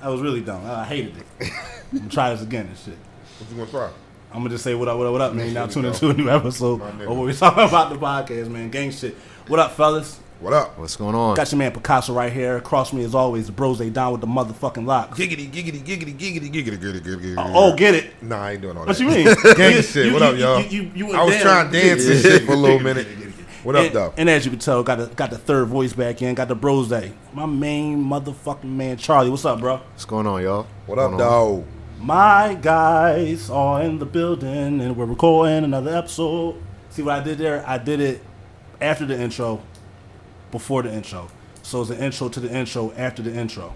That was really dumb. I hated it. I'm gonna try this again and shit. What you gonna try? I'm gonna just say what up, what up, what up, man. Here Now we tune into a new episode of what we talking about the podcast, man. Gang shit. What up, fellas? What up? What's going on? Got your man Picasso right here. Across me as always, the bros they down with the motherfucking locks. Giggity, giggity, giggity, giggity, giggity, giggity, giggity. Oh, get it. Nah, I ain't doing all that. What you mean? Gang shit. you- what up, you- y'all? you- you- you I was damn- trying to dance and shit for a little minute. What up, and, though? and as you can tell, got the got the third voice back in. Got the bros day. My main motherfucking man, Charlie. What's up, bro? What's going on, y'all? What up, Going on? dog? My guys are in the building, and we're recording another episode. See what I did there? I did it after the intro, before the intro. So it's an intro to the intro after the intro.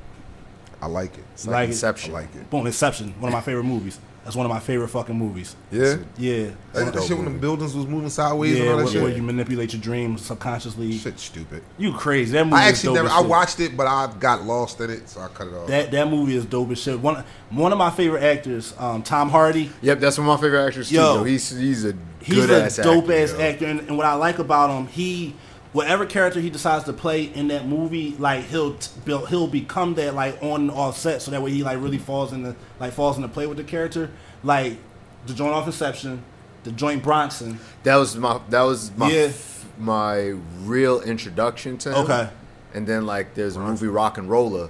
I like it. It's Like like it. I like it. Boom, Inception, one of my favorite movies. That's one of my favorite fucking movies. Yeah. Yeah, That, that shit when the buildings was moving sideways yeah, and all where, shit. where you manipulate your dreams subconsciously. Shit, stupid. You crazy? That movie. I actually never. I watched it, but I got lost in it, so I cut it off. that. That movie is dope as shit. One one of my favorite actors, um, Tom Hardy. Yep, that's one of my favorite actors too. Yo. He's he's a He's good a dope actor, ass yo. actor, and, and what I like about him, he whatever character he decides to play in that movie, like he'll t- build, he'll become that like on and off set, so that way he like really falls in the like falls into play with the character. Like the joint off Inception, the joint Bronson. That was my that was my Yeah. f- my real introduction to him. Okay. And then like there's a movie Rock and Roller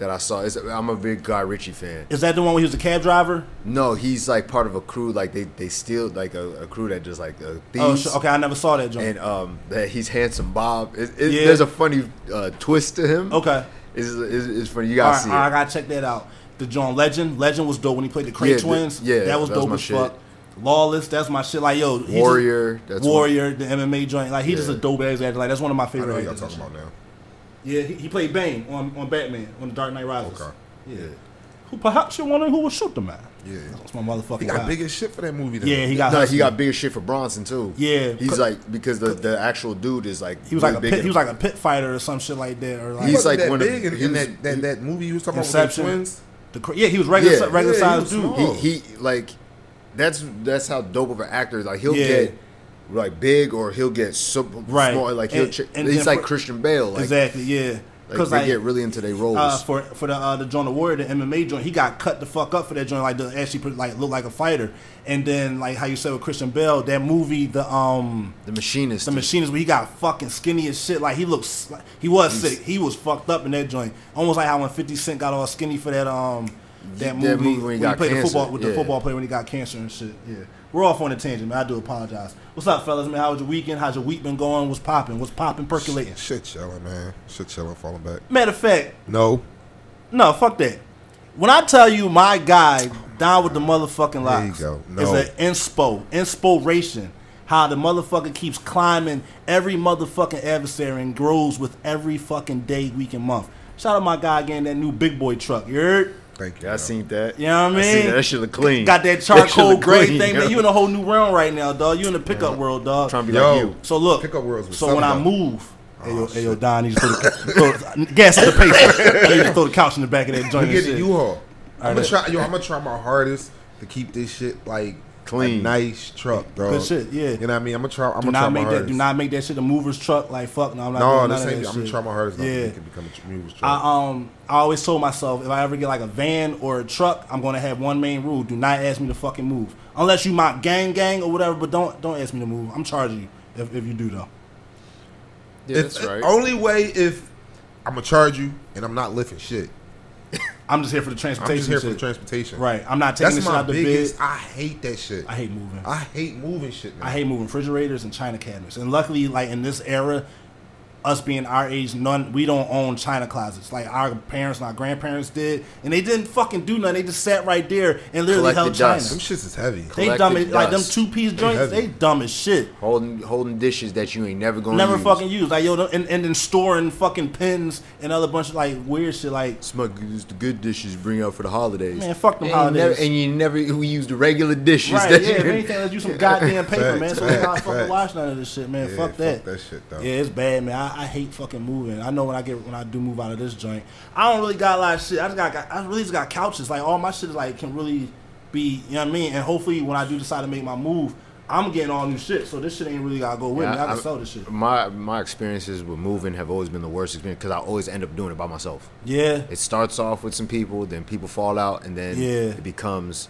that I saw. It's, I'm a big Guy Ritchie fan. Is that the one where he was a cab driver? No, he's like part of a crew. Like they they steal like a, a crew that just like uh, Oh, thieves. sh- okay, I never saw that joint. And um, that he's handsome Bob. It, it, Yeah. There's a funny uh, twist to him. okay, It's, it's, it's funny. You gotta right, see right, I gotta check that out. The John Legend, Legend was dope when he played the Kray Yeah, the- twins. yeah, that was that was dope my as shit. fuck. Lawless, that's my shit. Like yo, just- Warrior. Warrior, the MMA joint. Like he just a dope ass actor. Like that's one of my favorite. I know what y'all talking about now. Yeah, he, he played Bane on, on Batman on the Dark Knight Rises. Okay. Yeah. Who perhaps you're wondering who would shoot the man? Yeah. That's my motherfucking He got guy. big shit for that movie. Then. Yeah, he got. No, he got bigger shit for Bronson too. Yeah. he's like because the the actual dude is like He was like a pit, he was like a pit fighter or some shit like that. Or like He's wasn't like that one of- big in, in was- that, that, that movie you was talking Inception. about with the twins. the yeah, he was regular Yeah. si- regular Yeah, he size was dude. he he like that's that's how dope of an actor. Is. Like he'll Yeah. get like big or he'll get so Right. small. Like he'll And- ch- and he's like for- Christian Bale. Like, exactly. Yeah. like Because they like, get really into their roles. uh, for for the uh, the joint the Warrior, the MMA joint, he got cut the fuck up for that joint, like to actually put, like look like a fighter. And then like how you said with Christian Bale, that movie, the um the machinist. the machinist, where he got fucking skinny as shit. Like he looks, like, he was He's- sick. He was fucked up in that joint. Almost like how when Fifty Cent got all skinny for that um that movie, That movie when he got played the football with the football player when he got cancer and shit. Yeah, we're off on a tangent, man. I do apologize. What's up, fellas? Man, how was your weekend? How's your week been going? What's popping? What's popping? Percolating. Shit chilling, man. Shit chilling, falling back. Matter of fact, No. no, fuck that. When I tell you my guy down with the motherfucking locks. No. is an inspo, inspiration. How the motherfucker keeps climbing every motherfucking adversary and grows with every fucking day, week, and month. Shout out my guy getting that new big boy truck. You heard? Thank you. yeah, I seen that. You know what I mean? seen that. That shit look clean. Got that charcoal look gray clean, thing, yo. man. You in a whole new realm right now, dog. You in the pickup world, dog. trying to be Yo. like you. So look, Pickup worlds so when I something. move, oh, hey yo, hey yo, Don, you just throw the, throw, gas on the pace. you just throw the couch in the back of that joint. We get the shit. U-Haul. I'm gonna try. Yo, I'm gonna try my hardest to keep this shit like Clean. a nice truck, dog. Good shit, yeah. You know what I mean? I'm gonna try. I'm Do gonna try not my make that. hardest. Do not make that shit a mover's truck. Like fuck, no, I'm not. no, doing this none of ain't. that I'm gonna try my hardest. not to Yeah. make it become a movers truck. I um I always told myself if I ever get like a van or a truck, I'm gonna have one main rule: do not ask me to fucking move unless you my gang gang or whatever. But don't don't ask me to move. I'm charging you if, if you do though. Yeah, If- that's right. Only way if I'm gonna charge you and I'm not lifting shit. I'm just here for the transportation. I'm just here for the transportation. Right. I'm not taking That's this shit out the biggest. I hate that shit. I hate moving. I hate moving shit. Man. I hate moving refrigerators and china cabinets. And luckily, like in this era, us being our age, none we don't own china closets. Like our parents and our grandparents did, and they didn't fucking do nothing. They just sat right there and literally Collect held the china. dust. Them shits is heavy. They Collected dumb as, like them dust. two piece joints. heavy. They dumb as shit. holding holding dishes that you ain't never gonna Never use. fucking use like yo, and, and then storing fucking pins and other bunch of like weird shit. Like Smug use the good dishes bring out for the holidays. Man, fuck them and holidays. never, and you never we use the regular dishes. right, that yeah. you, If anything, let's use some goddamn paper, man. So we not facts, fucking facts. watch none of this shit, man. Yeah, fuck that. Fuck that shit though. Yeah, it's bad, man. I, I hate fucking moving. I know when I get when I do move out of this joint, I don't really got a lot of shit. I just got, got I really just got couches. Like all my shit is like can really be, you know what I mean. And hopefully when I do decide to make my move, I'm getting all new shit, so this shit ain't really gotta go with me. I can sell this shit. My my experiences with moving have always been the worst experience because I always end up doing it by myself. Yeah, It starts off with some people, then people fall out, and then Yeah. it becomes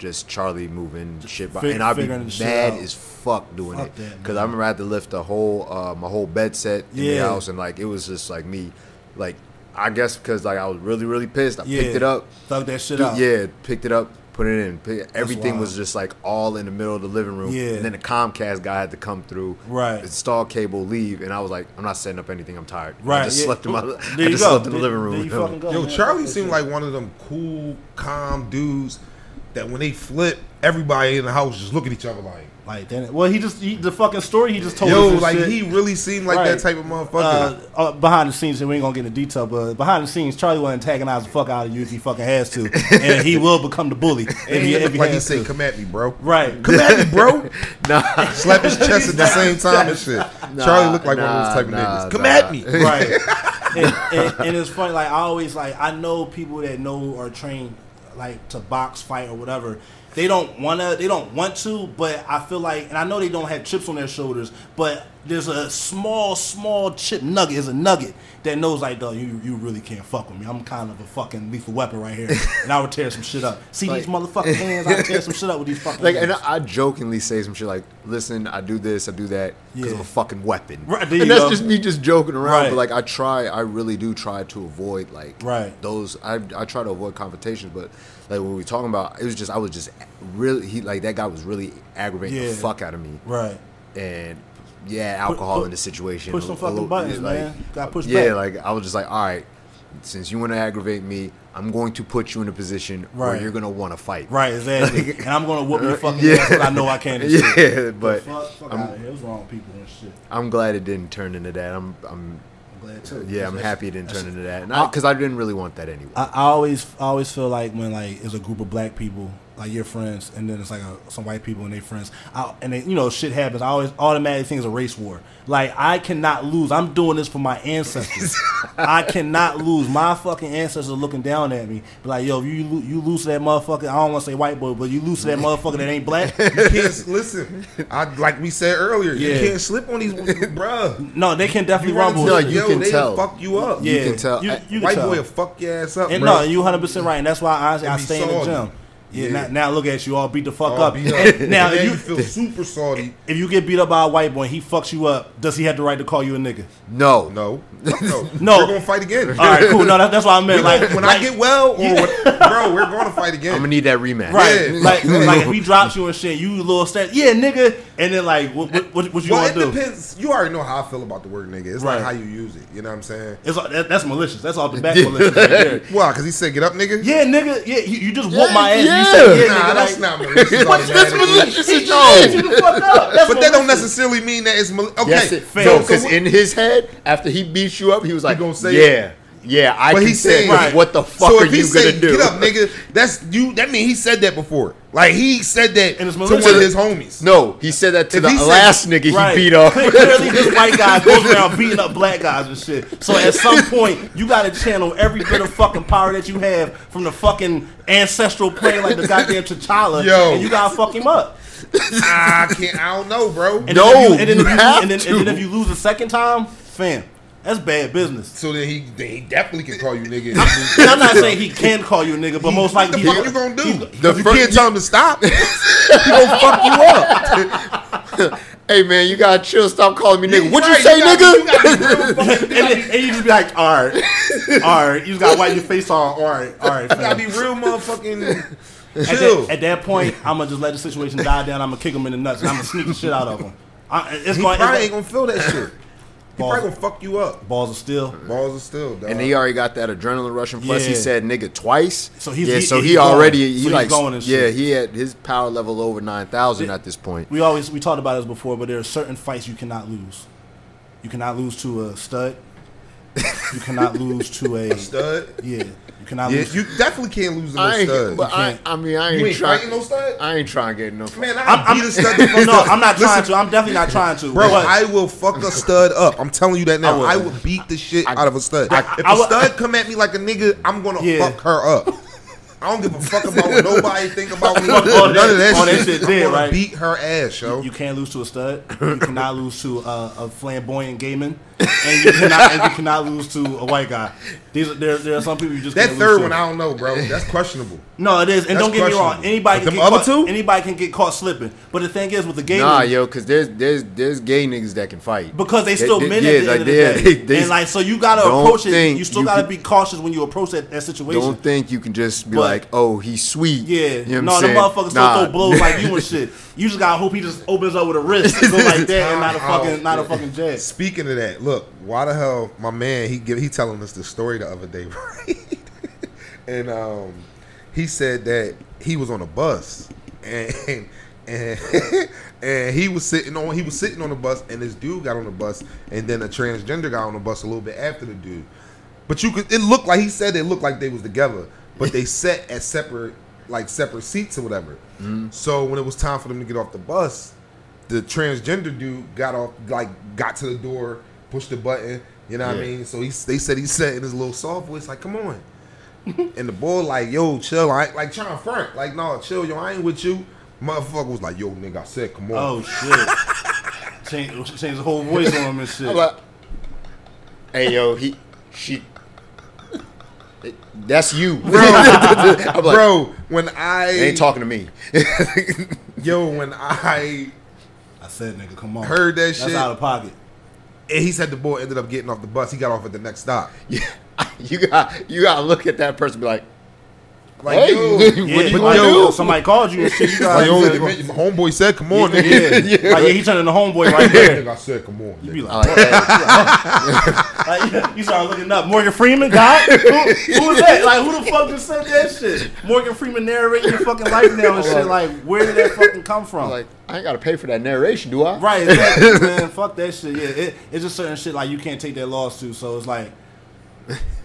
just Charlie moving shit. By, fig- and I'd be figuring the shit mad as fuck doing Fuck it because. I remember I had to lift the whole uh, my whole bed set in the house, and like it was just like me, like I guess because like I was really really pissed. I yeah. picked it up, thug that shit Dude, out. yeah, picked it up, put it in. Pick, everything was just like all in the middle of the living room. Yeah. And then the Comcast guy had to come through, Right. install cable, leave, and I was like, I'm not setting up anything. I'm tired. right. I just yeah. slept in my. There I just go. slept in the living room. there you go, Yo, man. Charlie seemed like one of them cool, calm dudes that when they flip, everybody in the house just look at each other like, Like then, well, he just he, the fucking story he just told. yo, us like shit. he really seemed like Right. that type of motherfucker. Uh, uh, behind the scenes, and we ain't gonna get into detail, but behind the scenes, Charlie will antagonize the fuck out of you if he fucking has to, and he will become the bully if and he, he if he like he said, "Come at me, bro." Right. Come at me, bro. nah, Slap his chest at the same time and shit. Charlie looked like one of those type of nah, niggas. Come nah. at me. right. and, and, and it's funny. Like I always like I know people that know or train like to box, fight, or whatever. They don't wanna. They don't want to. But I feel like, and I know they don't have chips on their shoulders. But there's a small, small chip nugget. Is a nugget that knows like, though, you you really can't fuck with me. I'm kind of a fucking lethal weapon right here, and I would tear some shit up. See these Like- motherfucking hands? I would tear some shit up with these fucking. like, and hands. I, I jokingly say some shit like, "Listen, I do this, I do that because Yeah. I'm a fucking weapon." Right, and that's go. just me just joking around. Right. But like, I try, I really do try to avoid like Right. those. I I try to avoid confrontations, but like when we were talking about, it was just I was just really he like that guy was really aggravating Yeah. the fuck out of me, right. and yeah, alcohol put- in the situation. push some fucking little- buttons, like, man. Gotta push Yeah, back. like I was just like, all right, since you want to aggravate me, I'm going to put you in a position where you're gonna want to fight. Right, exactly. and I'm gonna whoop your fucking Yeah. ass I know I can. And shit. Yeah, but fuck, fuck I'm- out of here. What's wrong people and shit? I'm glad it didn't turn into that. I'm, I'm glad too. yeah, I'm happy it didn't turn into that. I- Because I, didn't really want that anyway. I, I always, I always feel like when like it's a group of black people, like your friends, and then it's like a, some white people and their friends, I, and they, you know shit happens. I always automatically think it's a race war. Like I cannot lose. I'm doing this for my ancestors. I cannot lose. My fucking ancestors are looking down at me. Be like, yo, if you lo- you lose to that motherfucker. I don't want to say white boy, but you lose to that motherfucker that ain't black. You can't listen. I like we said earlier. Yeah. You can't slip on these, bruh. No, they can definitely You run rumble. No, with you yo, can they tell. fuck you up. Yeah, you can tell. You, I- you can White tell. boy will fuck your ass up, And bro. no, you 100 percent right. And that's why honestly, I And be stay in the salty. gym. Yeah, Yeah. Now, now look at you all beat the fuck All up. beat And now, if you, you feel super salty. if you get beat up by a white boy and he fucks you up, does he have the right to call you a nigga? no, No, no, No. We're gonna fight again. All right, cool. No, that, that's what I meant. We Like when like, I get well, or when, bro, we're gonna fight again. I'm gonna need that rematch. right, Yeah. like like if he drops you and shit, you little step, yeah, nigga, and then like what what, what, what you well, want it to do? depends. You already know how I feel about the word nigga. It's Right. like how you use it. You know what I'm saying? It's all- that, that's malicious. That's off the back malicious right there. Why? Because he said, "Get up, nigga." Yeah, nigga. Yeah, you, you just whoop my ass. yeah. You say yeah, Nah, nigga. that's like, not malicious. What's that's malicious He as just no. you the fuck up. That's But that don't necessarily mean that it's malicious. okay. Yes, it fair. no, So because what- in his head, after he beats you up, he was like, gonna say "Yeah, yeah, I But can he's say saying, right. what the fuck so are he you say, gonna do?" Get up, nigga. That's you. That mean he said that before. Like he said that And it's to one of his homies. No, he said that to If the he said- last nigga Right. he beat up. Clearly, this white guy goes around beating up black guys and shit. So at some point, you got to channel every bit of fucking power that you have from the fucking ancestral plane, like the goddamn T'Challa, Yo. and you gotta fuck him up. Ah, I can't. I don't know, bro. And No, then if you, and then, you you, have and then, to. and then if you lose the second time, fam, that's bad business. So then he, then he definitely can call you nigga. And I'm not saying he can call you a nigga, but most what likely the he- fuck you gonna do? The you fir- can't tell him to stop. he gonna fuck you up. hey man, you gotta chill. Stop calling me nigga. What you Right, say, gotta- nigga? you gotta be real fucking- and, then, and you just be like, all right, all right. You just gotta wipe your face on. All right, all right. You gotta be real motherfucking At chill. that, at that point, I'm gonna just let the situation die down. I'm gonna kick him in the nuts, and I'm gonna sneak the shit out of him. I, it's he going. probably It's ain't gonna feel that shit. He Balls. probably gonna fuck you up. balls of steel. Balls are still, dog. And he already got that adrenaline rush. And plus, he said nigga twice. So he's- yeah. he- so he's he already So he he's like going and yeah shit. he had his power level over nine thousand at this point. We always we talked about this before, but there are certain fights you cannot lose. You cannot lose to a stud. You cannot lose to a stud. yeah. You cannot Yeah, lose. you definitely can't lose to no I ain't, stud. but I. I mean I ain't, ain't trying. no stud? I ain't trying to get no. Man, I I'm, beat a stud the fuck no, up. I'm not trying Listen, to. I'm definitely not trying to. Bro, but- I will fuck a stud up. I'm telling you that now. I will. I will beat the shit out of a stud. I- if I a will- stud come at me like a nigga, I'm gonna Yeah. fuck her up. I don't give a fuck about what nobody think about me. None all of that- that, all that shit. shit I'm did, gonna right? beat her ass, yo. You can't lose to a stud. You cannot lose to a, a flamboyant gayman, and you cannot and you cannot lose to a white guy. These there, there are some people you just that can't third lose one. I don't know, bro. That's questionable. No, it is, and That's don't get me wrong. Anybody But can get other caught, two? anybody can get caught slipping. But the thing is, with the gay Nah, men, yo, because there's there's there's gay niggas that can fight because they still They- men yeah, at the like end of the they- day, they- they and like so you gotta approach it. You still you gotta can- be cautious when you approach that, that situation. Don't think you can just be But- like, oh, he's sweet. Yeah, You know what no, I'm the saying? motherfuckers Nah. still throw blows like you and shit. You just gotta hope he just opens up with a wrist and go like that, and not a fucking, not a fucking jab. Speaking of that, look, why the hell my man he give he telling us the story the other day, right? and um, he said that he was on a bus and and and he was sitting on he was sitting on the bus and this dude got on the bus and then a transgender got on the bus a little bit after the dude. But you could it looked like he said it looked like they was together, but they sat at separate like separate seats or whatever. So when it was time for them to get off the bus, the transgender dude got off, like got to the door, pushed the button. You know what I mean? So he, they said he said in his little soft voice, like, "Come on," and the boy like, "Yo, chill." I ain't, like trying to front, like, "No, chill, yo, I ain't with you." Motherfucker was like, "Yo, nigga, I said, come on." Oh shit! change, change the whole voice on him and shit. I'm like, hey yo, he she. That's you, bro, I'm like, bro, when I they ain't talking to me. yo, when I I said, nigga, come on. Heard that That's shit. out of pocket. And he said the boy ended up getting off the bus. He got off at the next stop. Yeah, you got you got to look at that person, be like, Like, hey, yo, what Yeah, you but gonna yo, do? somebody called you and shit. You like, got yo, yeah, my homeboy said, "Come on, yeah, nigga." yeah. Like, yeah, he turned into homeboy right there. I said, "Come on." You be nigga. like, I'm like, like, you start looking up. Morgan Freeman, God, who, who was that? Like, who the fuck just said that shit? Morgan Freeman narrating your fucking life now and shit. Like, where did that fucking come from? like I ain't got to pay for that narration, do I? Right, exactly, man. Fuck that shit. Yeah, it, it's just certain shit like you can't take that loss to. So it's like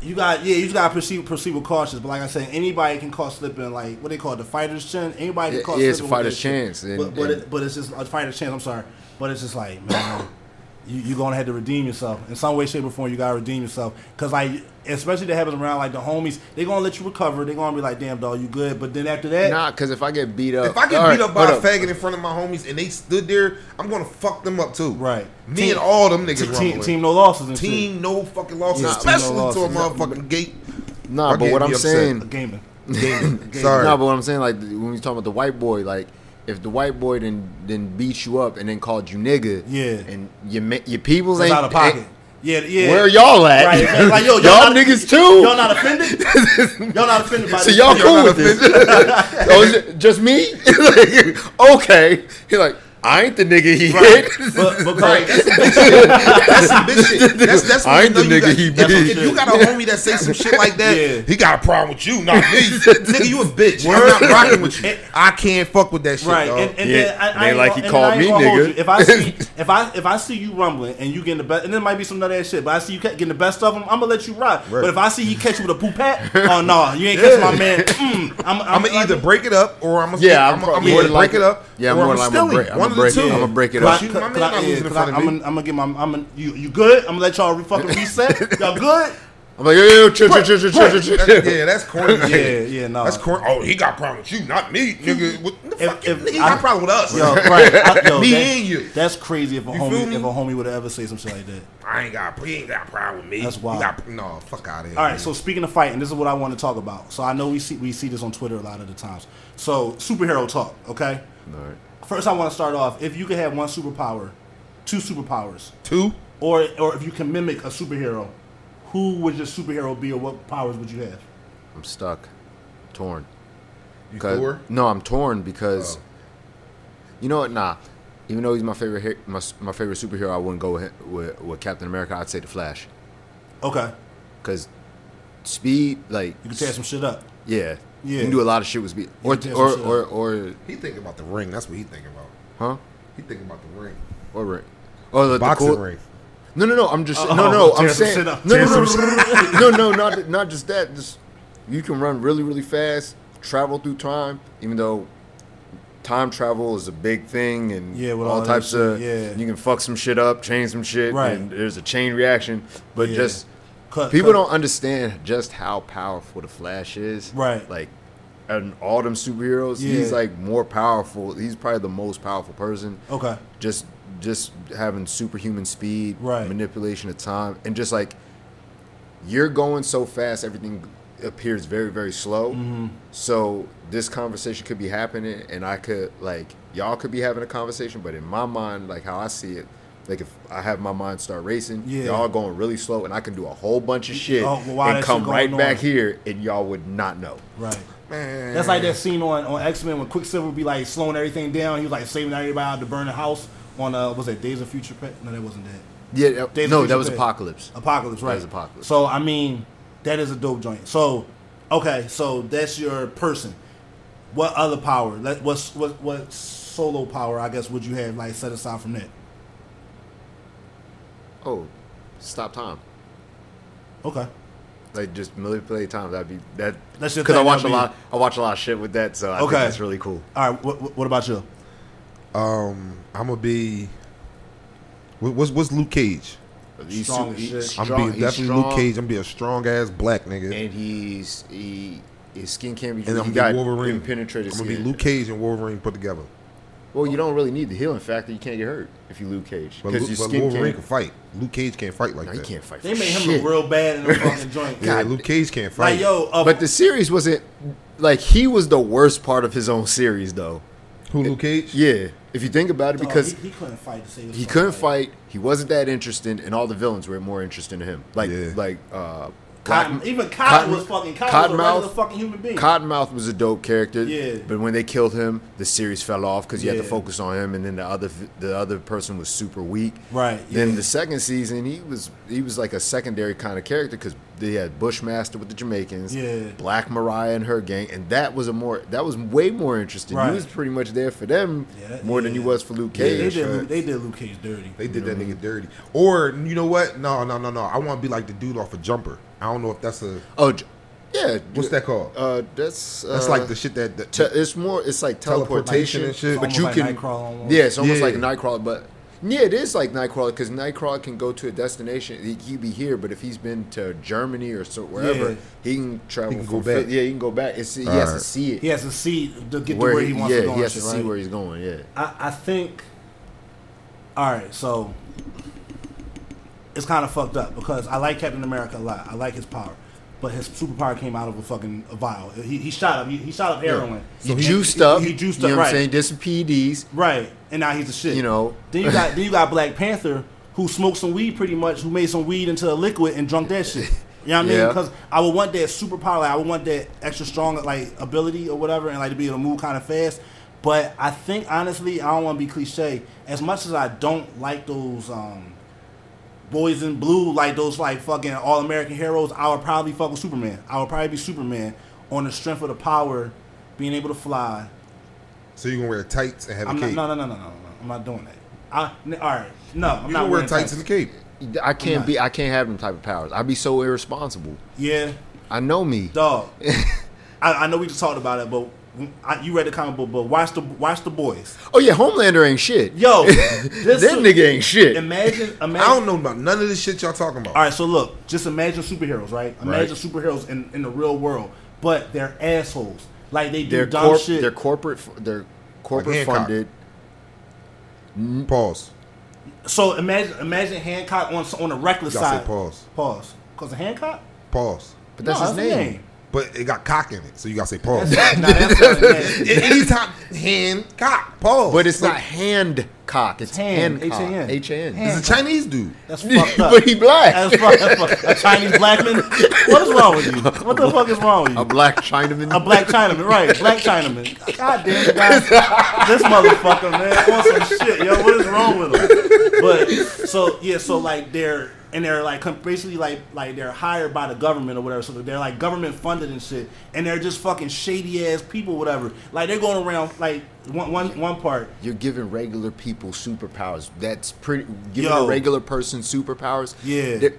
you got yeah, you just gotta proceed proceed with cautious. But like I said, anybody can call slipping like what they call it, the fighter's chin. Anybody can Yeah, call yeah, it's a slipping fighter's chance, and- but but, and- it, but it's just a fighter's chance. I'm sorry, but it's just like man. You, you're gonna have to redeem yourself in some way, shape, or form. You gotta redeem yourself because, like, especially that happens around like the homies. They gonna let you recover. They gonna be like, "Damn, dog, you good." But then after that, Nah, because if I get beat up, If I get beat right, up by a hold faggot in front of my homies and they stood there, I'm gonna fuck them up too. right? Me Team- and all them niggas team, team, team, no losses and shit. Team, no fucking losses, Yeah, team, no especially to a losses. motherfucking gate. Nah, but what I'm upset. saying, gaming. Sorry. nah, but what I'm saying, like when we talk about the white boy, like if the white boy then then beat you up and then called you nigga, Yeah. and your your peoples That's ain't out of pocket. ain't- Yeah, yeah. Where y'all at? Right, exactly. Like, yo, y'all, y'all not, niggas too. Y'all not offended? y'all not offended by so this? y'all shit? cool with this? oh, just me? okay. He's like, I ain't the nigga he Right. hit. But, because, Right, that's some bitch shit. That's some bitch shit. That's that's when I you ain't know the nigga got, he that's beat. If you got a homie that say some shit like that, Yeah. he got a problem with you, not me. nigga, you a bitch. I'm not rocking with you. I can't fuck with that shit, right, dog. and, and Yeah, then I, it I ain't like he called me nigga. If I see if I if I see you rumbling and you getting the best, and there might be some of that shit, but I see you getting the best of them, I'm gonna let you rock. Right. But if I see you catch you with a poupette, oh no, you ain't catch my man. Mm, I'm, I'm gonna either break it up or I'm gonna Yeah, I'm, I'm gonna pro- I'm more either than break likely- it up. Yeah, or more I'm than likely steal I'm gonna break- it. I'm One gonna of the break it. two. I'm gonna break it up. you- my man I, not yeah, losing in cause front I, of I'm me. gonna, I'm gonna get my, I'm gonna, you, you good? I'm gonna let y'all re- fucking reset. Y'all good? I'm like, yo, yo, yo, chill, chill, chill, chill, chill, chill, chill. That's- yeah, that's corny. Yeah, yeah, no. That's corny. Oh, he got a problem with you, not me, nigga. What the If- fuck? if nigga, he I- got a problem with us. Yo, right? I, yo, Me that- and you. That's crazy. If a You feel homie, me? if a homie would ever say some shit like that. I ain't got. He ain't got a problem with me. That's He wild. got, no, fuck out of here. All right, man. so speaking of fighting, this is what I want to talk about. So I know we see we see this on Twitter a lot of the times. So superhero talk, okay? All right. First, I want to start off. If you could have one superpower, two superpowers, two. or or if you can mimic a superhero, who would your superhero be, or what powers would you have? I'm stuck, torn. You 'Cause- Thor? No, I'm torn because Oh. you know what? Nah. Even though he's my favorite, he- my, my favorite superhero, I wouldn't go with, with with Captain America. I'd say the Flash Okay, because speed, like you can tear some shit up. yeah, Yeah. you can do a lot of shit with speed, or can tear or, or or He thinking about the ring. That's what he thinking about. huh? He thinking about the ring. Or ring. Or the, the Boxing cool- ring. No, no, no. I'm just Oh, no, no. tear I'm saying shit no, up. no, Tear no, some no, no, not not just that. Just you can run really, really fast, travel through time, even though time travel is a big thing and Yeah, with all, all that types shit, of. yeah. You can fuck some shit up, change some shit, Right. and there's a chain reaction. But Yeah. just Cut, people cut. don't understand just how powerful the Flash is. Right. Like and all them superheroes, Yeah. he's like more powerful. He's probably the most powerful person. Okay. Just just having superhuman speed, Right. manipulation of time, and just like you're going so fast, everything appears very very slow. Mm-hmm. So this conversation could be happening, and I could like y'all could be having a conversation, but in my mind, like how I see it. Like if I have my mind start racing, Yeah. y'all going really slow, and I can do a whole bunch of shit Oh, well, and come shit right going back here, and y'all would not know. Right. Man. That's like that scene on, on X Men when Quicksilver would be like slowing everything down. He was like saving everybody out to burn the house on uh was that Days of Future Past? No, that wasn't that. Yeah, Days no, that was Past. Apocalypse. Apocalypse, right? was Apocalypse. So I mean, that is a dope joint. So, okay, so that's your person. What other power? Let what's what what solo power? I guess would you have like set aside from that? Oh, stop time. Okay. Like just manipulate time. That'd be that. That's your because I watch a be- lot. I watch a lot of shit with that, so I Okay. think that's really cool. All right. What, what- what about you? um, I'm gonna be. What's what's Luke Cage? He's Strong super- as shit. I'm strong- being he's definitely Luke Cage. I'm gonna be a strong ass black nigga. and he's he his skin can't be. And I'm gonna be Wolverine. impenetrated I'm gonna be. Luke Cage and Wolverine put together. Well, you don't really need the healing factor. You can't get hurt if you Luke Cage But, because Luke, your but skin Wolverine can't. fight. Luke Cage can't fight like No, he can't fight. They for made him shit. look real bad in the fucking joint. Yeah, God. Luke Cage can't fight. Like yo, uh, But the series wasn't like he was the worst part of his own series, though. Who Luke Cage? Yeah, if you think about it, dog, because he, he couldn't fight to save he couldn't life. fight. He wasn't that interesting, and all the villains were more interesting to him. Like Yeah. like uh, Cotton, even Cotton, was fucking Cotton, was a regular fucking human being. Cottonmouth was a dope character. Yeah. But when they killed him, the series fell off because you had to focus on him, and then the other the other person was super weak. Right, Then yeah. the second season, he was he was like a secondary kind of character because they had Bushmaster with the Jamaicans, Yeah. Black Mariah and her gang, and that was a more that was way more interesting. Right. You was pretty much there for them Yeah, more than you yeah. was for Luke Cage. they did. Luke, they did Luke Cage dirty. They did that nigga dirty. Or you know what? No, no, no, no. I want to be like the dude off a jumper. I don't know if that's a. Oh, yeah. What's that called? Uh, that's That's uh, like the shit that. that Te- it's more. It's like Teleportation teleportation, and shit. But you like can. Yeah, it's almost Yeah. like Nightcrawler, but yeah, it is like Nightcrawler because Nightcrawler can go to a destination. He he be here, but if he's been to Germany or so wherever, Yeah. he can travel. He can go back. Yeah, he can go back. It's, he has Alright. to see it. he has to see to get where to where he, wants yeah, to go. he and has to shit, see right? where he's going. Yeah. I, I think. All right, so it's kind of fucked up because I like Captain America a lot. I like his power, but his superpower came out of a fucking a vial. He, he shot up. He, he shot up heroin. He, So he- juiced up. He, juiced you up. know what right. I'm saying? Did some PEDs. Right, and now he's a shit. You know. Then you got then you got Black Panther who smoked some weed pretty much, who made some weed into a liquid and drunk that shit. You know what I mean? Yeah. Because I would want that superpower. Like, I would want that extra strong like ability or whatever, and like to be able to move kind of fast. But I think honestly, I don't want to be cliche. As much as I don't like those um, boys in blue, like those like fucking all American heroes, I would probably fuck with Superman. I would probably be Superman on the strength of the power, being able to fly, So you gonna wear tights and have I'm a not, cape? no, no, no, no, no, no. I'm not doing that. I, n- all right, no, I'm you not gonna wear wearing tights and a cape? I can't not. be. I can't have them type of powers. I'd be so irresponsible. Yeah, I know me. dog. I, I know we just talked about it, but I, you read the comic book, but watch the watch the boys. Oh yeah, Homelander ain't shit. Yo, this that nigga ain't shit. Imagine, imagine. I don't know about none of this shit y'all talking about. All right, so look, just imagine superheroes, right? Imagine Right. superheroes in, in the real world, but they're assholes. Like they do They're dumb corp- shit. They're corporate. They're corporate Hancock. funded. Pause. so imagine imagine Hancock on on the reckless Y'all say side. pause. Pause. Cause of Hancock. Pause. But that's No, his name. But it got cock in it, so you gotta say pause. Nah, that's not his. Anytime hand cock pause. But it's not hand cock. It's Hand, hand cock. H-A-N. H A N. Hand. It's a Chinese dude. That's fucked up. But he black. That's fuck, that's fuck. A Chinese black man? What is wrong with you? What the fuck is wrong with you? A black Chinaman. A black Chinaman, right? Black Chinaman. God damn it, guys. This motherfucker, man, on some shit, yo. What is wrong with him? But so yeah, so like they're and they're like basically like like they're hired by the government or whatever. So they're like government funded and shit, and they're just fucking shady ass people, whatever. Like they're going around like one one one part. You're giving regular people superpowers. That's pretty. Giving Yo. a regular person superpowers. Yeah. they're-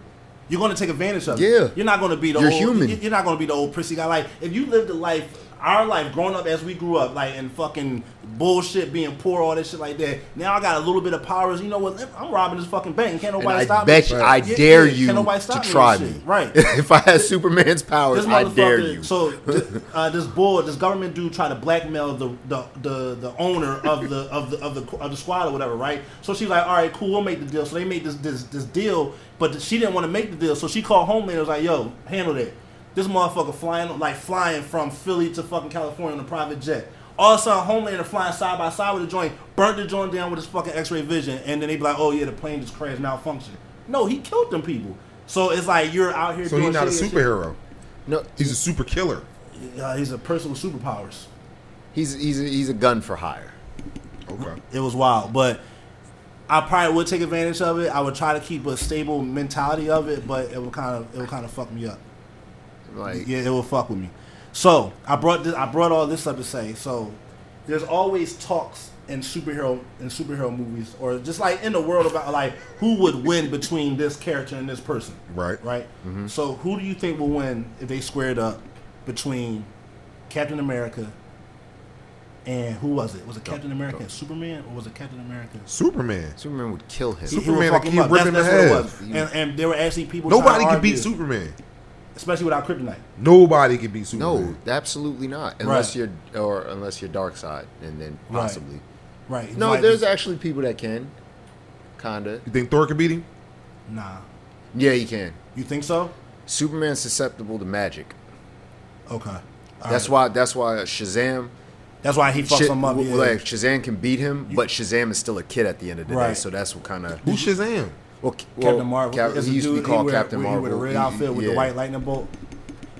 You're gonna take advantage of it. Yeah. You're not gonna be the You're old, human. You're not gonna be the old prissy guy. Like if you lived a life, our life growing up as we grew up, like and fucking bullshit being poor, all that shit like that. Now I got a little bit of powers. You know what? I'm robbing this fucking bank. Can't nobody I stop bet me. you, I Yeah, dare yeah, you can't nobody to me try me. Right. if I had Superman's powers, I dare you. So th- uh, this board, this government dude, tried to blackmail the, the the the owner of the of the of the of the squad or whatever, right? So she's like, all right, cool, we'll make the deal. So they made this this this deal, but she didn't want to make the deal, so she called Homeland. and Was like, yo, handle that. This motherfucker flying like flying from Philly to fucking California on a private jet. All of a sudden, Homelander flying side by side with the joint, burnt the joint down with his fucking X-ray vision, and then they be like, "Oh yeah, the plane just crashed, malfunction." No, he killed them people. So it's like you're out here. So doing he's not a superhero. no, He's a super killer. Uh, he's a person with superpowers. he's he's a, he's a gun for hire. Okay. It was wild, but I probably would take advantage of it. I would try to keep a stable mentality of it, but it would kind of it would kind of fuck me up. Like Yeah, it will fuck with me. So I brought this, I brought all this up to say. So there's always talks in superhero in superhero movies, or just like in the world about like who would win between this character and this person. Right. Right. Mm-hmm. So who do you think will win if they squared up between Captain America and who was it? Was it Captain America and Superman, or was it Captain America? Superman. Superman would kill him. He- he would Superman fuck will him keep up. ripping That's, the that's head. And, and there were actually people. Nobody trying to can beat Superman. Especially without kryptonite. Nobody can beat Superman. No, absolutely not. Unless Right. you're or unless you're Darkseid, and then possibly. Right. It's No, like there's actually people that can. Kinda. You think Thor can beat him? nah. Yeah, he can. You think so? Superman's susceptible to magic. Okay. All that's right. why. That's why Shazam. That's why he fucks Shit, him up. Yeah. Like Shazam can beat him, but Shazam is still a kid at the end of the day. So that's what kind of. Who's Shazam? Well, Ca- Captain Marvel. Cap- he used to be called wear- Captain Marvel. with a red He- outfit with yeah. the white lightning bolt.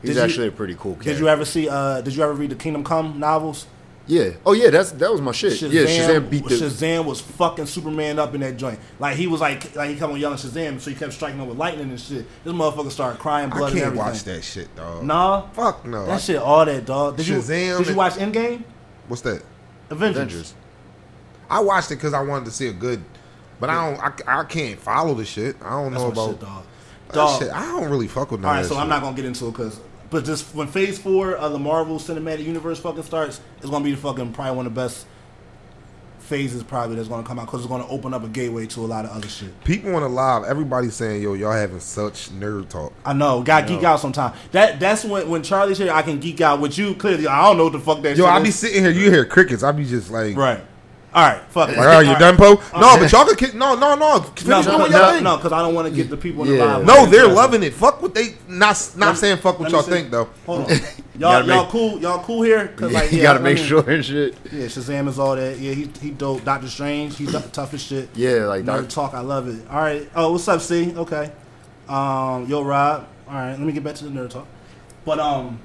He's Did you- actually a pretty cool character. Did you ever see? Uh, did you ever read the Kingdom Come novels? Yeah. Oh yeah, that's that was my shit. yeah, Shazam beat the. Shazam was fucking Superman up in that joint. Like he was like like he come on yelling Shazam, so he kept striking him with lightning and shit. This motherfucker started crying blood and can't everything. watch that shit, dog. Nah, Fuck no. I- that shit all that dog. Did you Shazam did you watch Endgame? What's that? Avengers. Avengers. I watched it because I wanted to see a good, but I don't. I, I can't follow the shit. I don't That's know about shit, dog. that Dog. shit. I don't really fuck with none All right, so I'm not gonna get into it because, but just when Phase Four of the Marvel Cinematic Universe fucking starts, it's gonna be the fucking probably one of the best phases probably that's gonna come out because it's gonna open up a gateway to a lot of other shit. People on the live, everybody's saying, "Yo, y'all having such nerd talk." I know, got geek out sometime. That that's when when Charlie's here, I can geek out with you. Clearly, I don't know what the fuck that. Yo, shit I be is. sitting here, you hear crickets. I be just like, right. All right, fuck it. like, right, you All done, Po? No, but y'all can, no, no, no. No, Finish no, doing no, no, because I don't want to get the people in the Yeah. live. No, they're loving it. Fuck what they not not saying. Fuck what y'all think though. Hold on, y'all y'all make- cool, y'all cool here? Cause like you gotta I make mean- sure and shit. Yeah, Shazam is all that. Yeah, he he dope. Doctor Strange, he's tough as shit. Yeah, like Nerd Doc- talk, I love it. All right. Oh, what's up, C? Okay. Um, yo, Rob. All right, let me get back to the nerd talk. But um,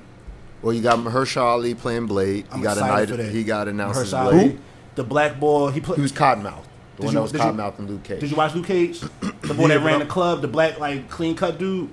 Well, you got Mahershala Ali playing Blade. I'm he got a excited night. for that. He got announced as Mahershala Blade. Ali, the black boy. He put. He was Cottonmouth. The Did one you- that was Cottonmouth and Luke Cage. Did you watch Luke Cage? The boy Yeah, that ran the club, the black like clean cut dude.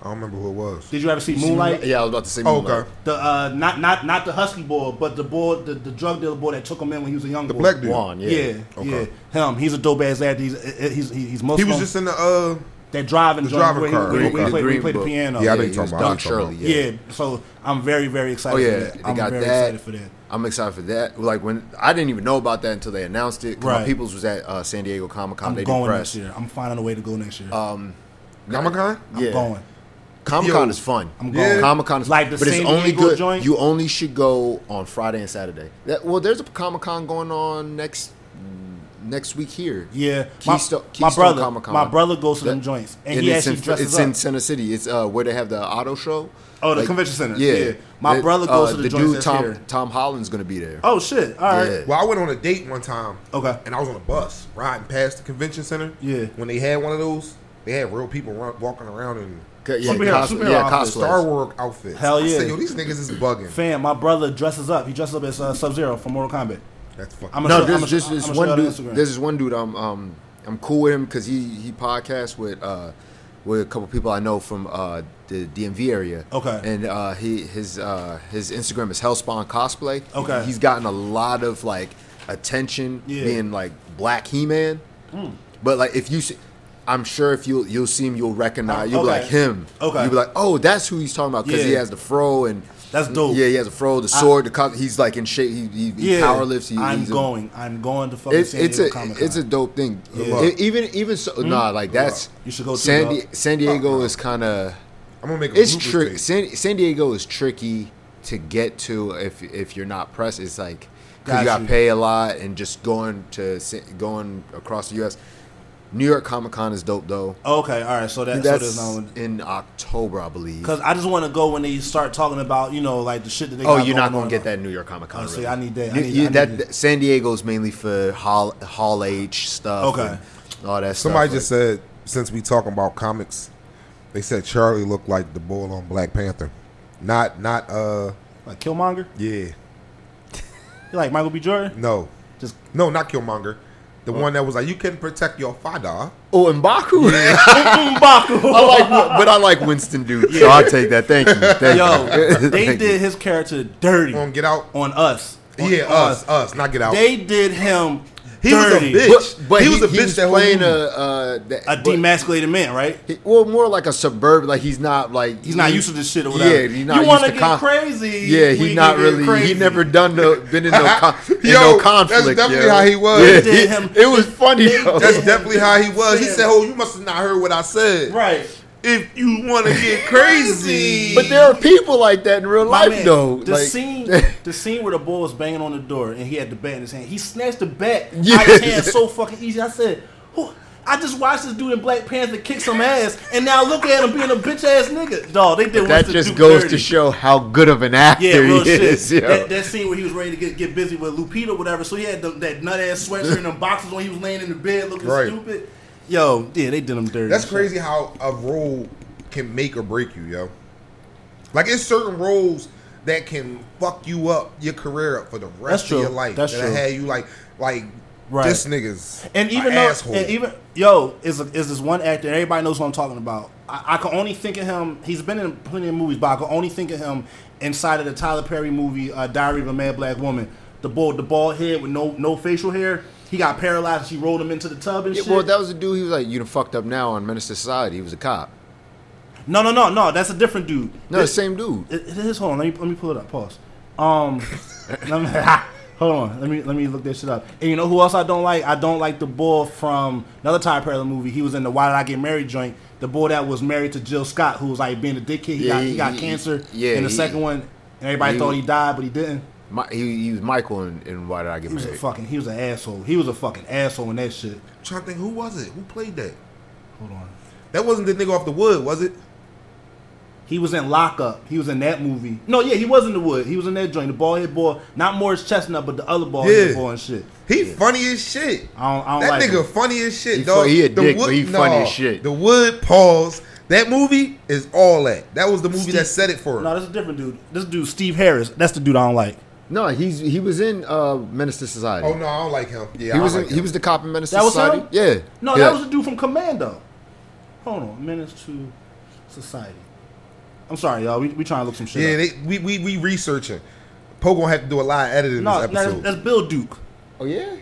I don't remember who it was. Did you ever see Moonlight? Yeah, I was about to say Oh, Moonlight. okay. The uh, not not not the husky boy, but the boy, the, the drug dealer boy that took him in when he was a young The boy. black dude. Juan, yeah. Yeah, Okay. yeah, him. He's a dope ass actor. He's he's he's, he's Muslim. He was just in the uh. That driving the joint driving where he- car. where he, Okay. where he played, where played the piano. Yeah, I know he talking about. Don I know Shirley. Yeah. Yeah. so I'm very, very excited Oh yeah, for that. I'm got very that. excited for that. I'm excited for that. Like when I didn't even know about that until they announced it. Right. My people's was at uh, San Diego Comic Con. I'm They going did next year. I'm finding a way to go next year. Um, Comic Con. I'm yeah. going. Comic Con is fun. I'm Yeah. going. Comic Con is Like the but it's only Diego good. joint? You only should go on Friday and Saturday. That, well, there's a Comic Con going on next next week here. Yeah, my, Keystone- my brother, Comic-Con. my brother goes to them joints, and, And he it's actually in, dresses it's up. in Center City. It's uh, where they have the auto show. Oh, the Like, convention center. Yeah, Yeah. My The- brother goes uh, to the the joints dude that's Tom here. Tom Holland's gonna be there. oh shit! All right. Yeah. Well, I went on a date one time. Okay. And I was on a bus riding past the convention center. Yeah. When they had one of those, they had real people run, walking around in yeah, Superhero- cos- superhero yeah, outfits. cosplay. Star Wars outfits. Hell I yeah. said, Yo, these niggas is bugging. Fam, my brother dresses up. He dresses up as uh, Sub Zero from Mortal Kombat. That's fucking. I'm No, I'ma there's show- just I'ma this show one dude. Instagram. There's this one dude. I'm um I'm cool with him because he he podcasts with uh with a couple people I know from uh the DMV area. Okay. And uh he his uh his Instagram is Hellspawn Cosplay. Okay. He's gotten a lot of like attention Yeah. being like Black He Man. But like if you see. I'm sure if you you'll see him, you'll recognize. You'll Okay. be like him. Okay. You'll be like, oh, that's who he's talking about because he has the fro and That's dope. Yeah, he has a fro, the sword, the co- he's like in shape. He, he, he Yeah, power lifts. He, I'm he's going. I'm going to fucking it's San it's Diego a Comic-Con. it's a dope thing. Yeah. E- even even so, hmm? nah, like that's You should go too, San. Di- San Diego is kind of I'm gonna make a it's tricky. San, San Diego is tricky to get to if if you're not pressed. It's like because Got you got to pay a lot and just going to going across the U.S. New York Comic Con is dope though. okay, all right. So that That's there's no in October, I believe. because I just want to go when they start talking about you know like the shit that they. Oh, got you're not going gonna get that New York Comic Con. Oh, see, really. I need that. I You- need- you- I need that, it. that- San Diego's mainly for Hall Hall H stuff. Okay. and all that. Somebody stuff. just said since we talking about comics, they said Charlie looked like the bull on Black Panther. Not not uh like Killmonger. yeah You like Michael B. Jordan? no Just no not Killmonger, the one that was like you can protect your father. oh Mbaku. Mbaku. I like, but I like Winston Duke, so I'll take that. Thank you. Thank Yo, you. they Thank did you. his character dirty On Get Out. on us. On Yeah, us. us, us, not Get Out. They did him He was a bitch. But, but He he, was a he bitch was that whole playing a, movie. uh, that, A demasculated man, right? he- well, more like a suburban. Like he's not like He's not used to this shit or whatever. Yeah, he's not you wanna get con- crazy? Yeah, we he not really. Crazy. He never done no been in no con- in Yo, no that's definitely yo. how he was. Yeah, They It was funny. That's definitely how he was. He said, "Oh, you must have not heard what I said." right. If you want to get crazy, But there are people like that in real My life, man, though. the like, scene, the scene where the boy was banging on the door and he had the bat in his hand. He snatched the bat Yeah. out of his hand so fucking easy. I said, "Whew, I just watched this dude in Black Panther kick some ass, and now look at him being a bitch ass nigga. Dog, they did that just goes dirty. to show how good of an actor Yeah, real he shit. is. That, that scene where he was ready to get, get busy with Lupita or whatever, so he had the, that nut ass sweatshirt and them boxes when he was laying in the bed looking Right. stupid. Yo, yeah, they did him dirty. That's crazy how a role can make or break you, yo. Like it's certain roles that can fuck you up your career up for the rest of your life. That's that true. had you like like Right. this nigga's And even though, asshole. and even yo, is is this one actor? Everybody knows what I'm talking about. I, I can only think of him. He's been in plenty of movies, but I can only think of him inside of the Tyler Perry movie, uh, Diary of a Mad Black Woman. The bald, the bald head with no no facial hair. He got paralyzed. and She rolled him into the tub and Yeah, shit. well, that was a dude. He was like, "You done fucked up now on Menace Society." He was a cop. no, no, no, no. That's a different dude. No, the same dude. It, it is. Hold on. Let me let me pull it up. Pause. Um, let me, hold on. Let me let me look this shit up. And you know who else I don't like? I don't like the boy from another Ty Perry movie. He was in the Why Did I Get Married joint. The boy that was married to Jill Scott, who was like being a dickhead. He Yeah, got he, he- got he- cancer. yeah, In the he- second one, and everybody thought he died, but he didn't. My, he, he was Michael in, in Why Did I Get He was a fucking. He was an asshole. He was a fucking asshole in that shit. I'm trying to think who was it? Who played that? Hold on. That wasn't the nigga off the wood, was it? He was in Lockup. He was in that movie. No, yeah, he was in the wood. He was in that joint. The ball head boy, not Morris Chestnut, but the other bald head Yeah. boy and shit. He funny as shit. I don't, I don't That like nigga him. funny as shit, He dog. fu- he a The dick, but he funny as shit. The Wood pause. That movie is all that. That was the movie that set it for him. No, this is a different dude. This dude, Steve Harris. That's the dude I don't like. No, he's he was in uh, Menace to Society. oh no, I don't like him. Yeah, he I was like in, him. he was the cop in Menace That to was Society. him? Yeah. No, yeah. that was the dude from Commando. Hold on, Menace to Society. I'm sorry, y'all. We, we trying to look some shit Yeah, up. they, we, we we researching. Poe gonna have to do a lot of editing no, this no, that's, that's Bill Duke. Oh yeah.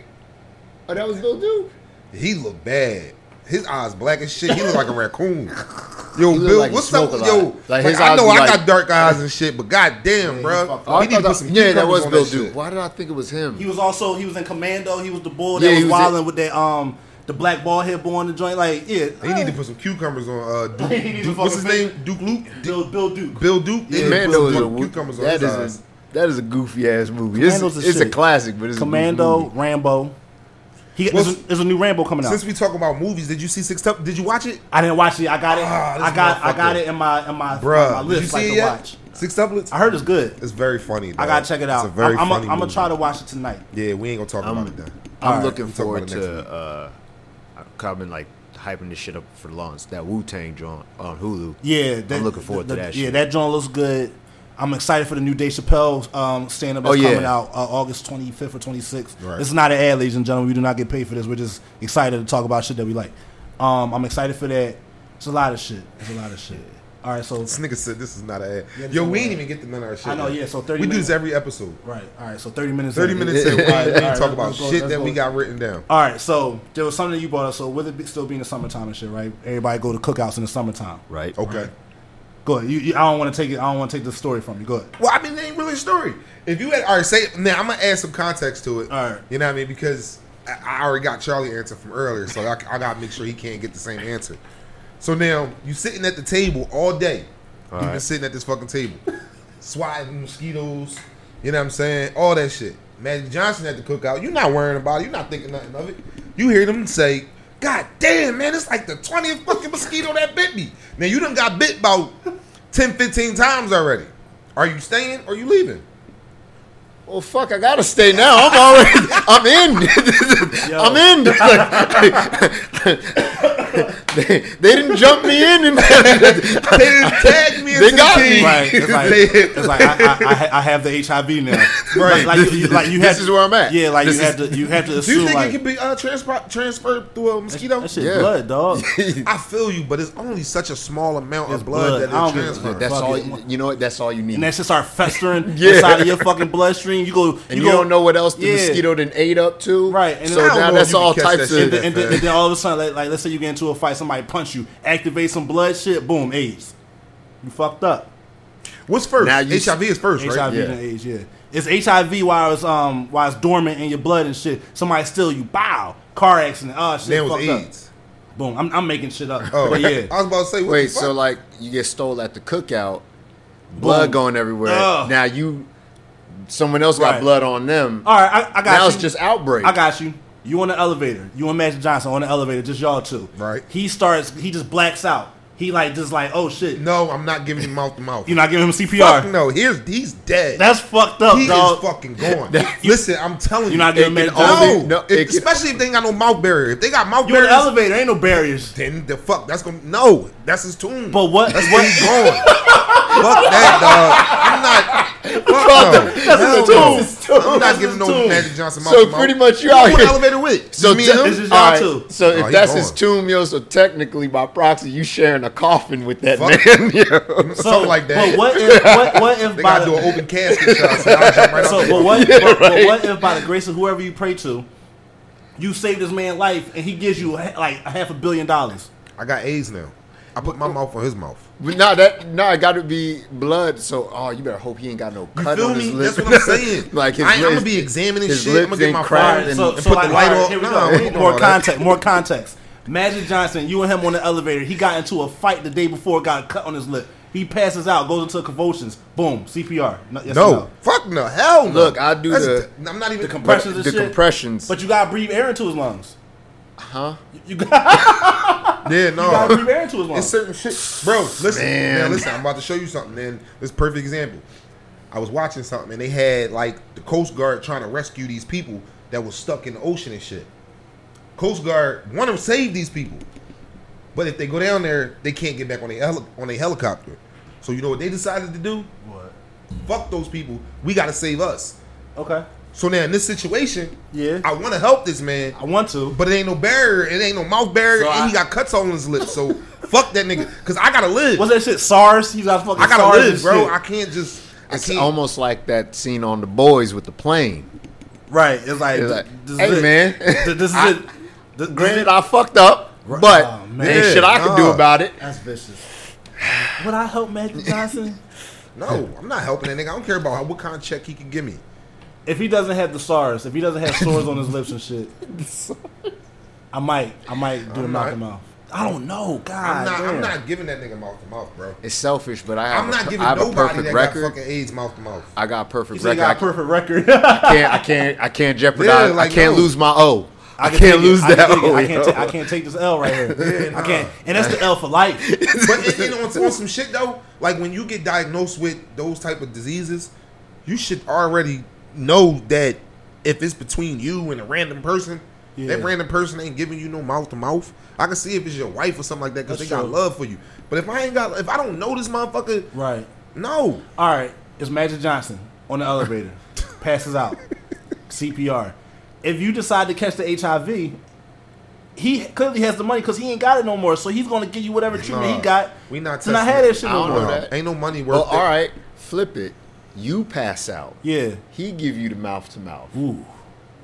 Oh, that was Bill Duke. he looked bad. His eyes black as shit. He look like a raccoon. Yo, Bill, like what's up? smoke Yo, lot. like, Like, I know I like- got dark eyes and shit, but goddamn, he bro, fucked Oh, I he need to put some yeah, that cucumbers was on Bill that Duke. shit. Why did I think it was him? He was also he was in Commando. He was the boy that he was, was wilding with that um the black ball head boy on the joint. Like yeah, He need to put some cucumbers on. Uh, Duke, He need to Duke, what's his name? Duke Luke. Bill Bill Duke. Bill Duke. Yeah, Yeah, Commando is a cucumbers on that his is eyes. a, that is a goofy ass movie. It's, Commando's it's a classic, but it's Commando, A goofy. Rambo. He Well, there's, a, there's a new Rambo coming out. Since we talk about movies, did you see Six Tup? Did you watch it, I didn't watch it. I got it. Ah, I got I got it in my in my, Bruh, my Did you list see like it to yet? watch. Sextuplets. I heard it's good. It's very funny. I gotta check it out. It's a very I'm, I'm, funny I'm gonna try to watch it tonight. Yeah, we ain't gonna talk I'm- about it then. I'm Alright, looking we'll forward to. Uh, I've been like hyping this shit up for the launch. That Wu Tang joint on Hulu. Yeah, that, I'm looking forward to that Yeah, shit. that joint looks good. I'm excited for the new Dave Chappelle um, stand up that's Oh, yeah. coming out uh, August 25th or 26th. Right. This is not an ad, ladies and gentlemen. We do not get paid for this. We're just excited to talk about shit that we like. Um, I'm excited for that. It's a lot of shit. It's a lot of shit. All right, so This nigga said this is not an ad. Yeah, Yo, we ain't even get to none of our shit. I know, yet. yeah, so 30 We do this every episode. right, all right, so thirty minutes. 30 in. minutes in, we All right, ain't all right, talk about go, shit let's that we got written down. All right, so there was something that you brought up. So with it be, still being the summertime and shit, right? Everybody go to cookouts in the summertime. Right. Okay. Go ahead. You, you, I don't want to take it. I don't want to take the story from you. Go ahead. Well, I mean, it ain't really a story. If you had, all right, say, now I'm gonna add some context to it. All right. You know what I mean? Because I, I already got Charlie answer from earlier, so I, I gotta make sure he can't get the same answer. So now you sitting at the table all day. You've been sitting at this fucking table, swatting mosquitoes. You know what I'm saying? All that shit. Magic Johnson at the cookout. You're not worrying about it. You're not thinking nothing of it. You hear them say, "God damn, man, it's like the 20th fucking mosquito that bit me." Now you done got bit about 10, 15 times already. Are you staying or you leaving? Well, fuck, I gotta stay now. I'm already, I'm in. I'm in. they, they didn't jump me in. And They didn't tag me. They got the me. Right. It's like, it's like I, I, I, have the HIV now. Right. Like, like, you, like you had This is where I'm at. Yeah, like This you had to. You had to Assume, Do you assume think like it can be uh, transfer, transferred through a mosquito? that shit Yeah. blood, dog. I feel you, but it's only such a small amount It's of blood, blood. I that it transfers. that's Fuck all. it. You know what? That's all you need. and that shit start festering Yeah. inside of your fucking bloodstream. You go and you, you, go, don't know what else the Yeah. mosquito then ate up to. Right, and so then now that's all types of. And then, shit and, then, fast. and then all of a sudden, like, like let's say you get into a fight, somebody punch you, activate some blood shit, boom, AIDS. You fucked up. What's first? Now you- HIV is first, right? HIV Yeah. and AIDS, yeah. It's HIV while it's um while it's dormant in your blood and shit. Somebody steal you, bow, car accident, oh shit, Then it was fucked up. Boom, I'm, I'm making shit up. Oh, but yeah, I was about to say, what Wait, the fuck? so like you get stole at the cookout, blood going everywhere. Ugh. Now you, someone else got Right. blood on them. all right, I, I got now you. it's just outbreak. I got you. You on the elevator. You and Magic Johnson on the elevator. Just y'all two. Right. He starts. He just blacks out. He like just like oh shit. no, I'm not giving him mouth to mouth. You're not giving him CPR. Fuck no, here's he's dead. That's fucked up, he dog. is fucking gone. Listen, I'm telling you, You're not giving It him can Magic no, no, it especially if they ain't got no mouth barrier. If they got mouth You on the elevator. Ain't no barriers. then the fuck that's gonna no, that's his tomb. But what? That's where he's going. fuck that, dog. I'm not. Fuck no. That's his no. tomb. His tomb. I'm not giving no. Magic Johnson mouth So pretty much you Who out on here- elevator with. So me te- and him? It's just y'all all right. So oh, if Oh, he that's gone. his tomb, yo, so technically by proxy, you sharing a coffin with that man. Yo. Something like that. But what if? What, what if They by gotta do an open casket shot. So I'll jump right so, out but what? but, but what if by the grace of whoever you pray to, you save this man's life and he gives you like a half a billion dollars? I got AIDS now. I put my oh. mouth on his mouth. But nah, that nah, it got to be blood. So oh, you better hope he ain't got no You cut feel on his me? lip. That's what I'm saying. like his I, am gonna be examining his shit. I'm lips gonna get my cracked phone and- so, and so put like, the light uh, all right, off. Here we Nah, go. we We ain't need doing more context. More context. Magic Johnson, you and him on the elevator. He got into a fight the day before. Got a cut on his lip. He passes out. Goes into convulsions. Boom. CPR. No, yes or No, fuck no, hell no. Look, I do That's the- d- I'm not even The compressions and the shit. compressions. But you gotta breathe air into his lungs. Huh? You got Yeah, you gotta no. breathe air into his It's certain shit, bro. Listen, Man. man. Listen, I'm about to show you something. Man, this perfect example. I was watching something and they had like the Coast Guard trying to rescue these people that was stuck in the ocean and shit. Coast Guard want to save these people, but if they go down there, they can't get back on a heli- on a helicopter. So you know what they decided to do? What? Fuck those people. We got to save us. Okay. So now in this situation, Yeah. I want to help this man, I want to. but it ain't no barrier. It ain't no mouth barrier, So and I- he got cuts on his lips. So fuck that nigga, cause I gotta live. What's that shit? SARS. You got fucking I gotta SARS live, bro. shit. I can't just. I It's can't. almost like that scene on the boys with the plane. right. It's like, It's like, this is hey it. man, This is I- it. This- this granted is- I fucked up, but Oh, man. there ain't shit I can do about it. That's vicious. Would I help Magic Johnson? no, I'm not helping that nigga. I don't care about what kind of check he can give me. If he doesn't have the SARS, if he doesn't have sores on his lips and shit, I might, I might do a I'm mouth not- to mouth. I don't know, God. I'm not. I'm damn. not giving that nigga mouth to mouth, bro. It's selfish, but I have, I'm a, not per- giving I have a nobody perfect that record. got fucking AIDS mouth to mouth. I got a perfect said he record. got a I perfect record. I can't, I can't, I can't jeopardize. Yeah, like, I can't no. lose my O. I, can can't take it. lose I can that take it. O. I can't, yo. ta- I can't take this L right here. Yeah, I can't, and that's the L for life. but you know, on, on some shit though, like when you get diagnosed with those type of diseases, you should already know that if it's between you and a random person, Yeah. that random person ain't giving you no mouth to mouth. I can see if it's your wife or something like that because they That's got love for you. But if I ain't got, if I don't know this motherfucker, Right. no. All right. It's Magic Johnson on the elevator, passes out, CPR. If you decide to catch the HIV, he clearly has the money because he ain't got it no more. So he's gonna give you whatever treatment Nah, he got. we not to not testing have it. that shit I no more. that. Ain't no money Well, worth it. all right, flip it. You pass out. Yeah. He give you the mouth to mouth. Ooh.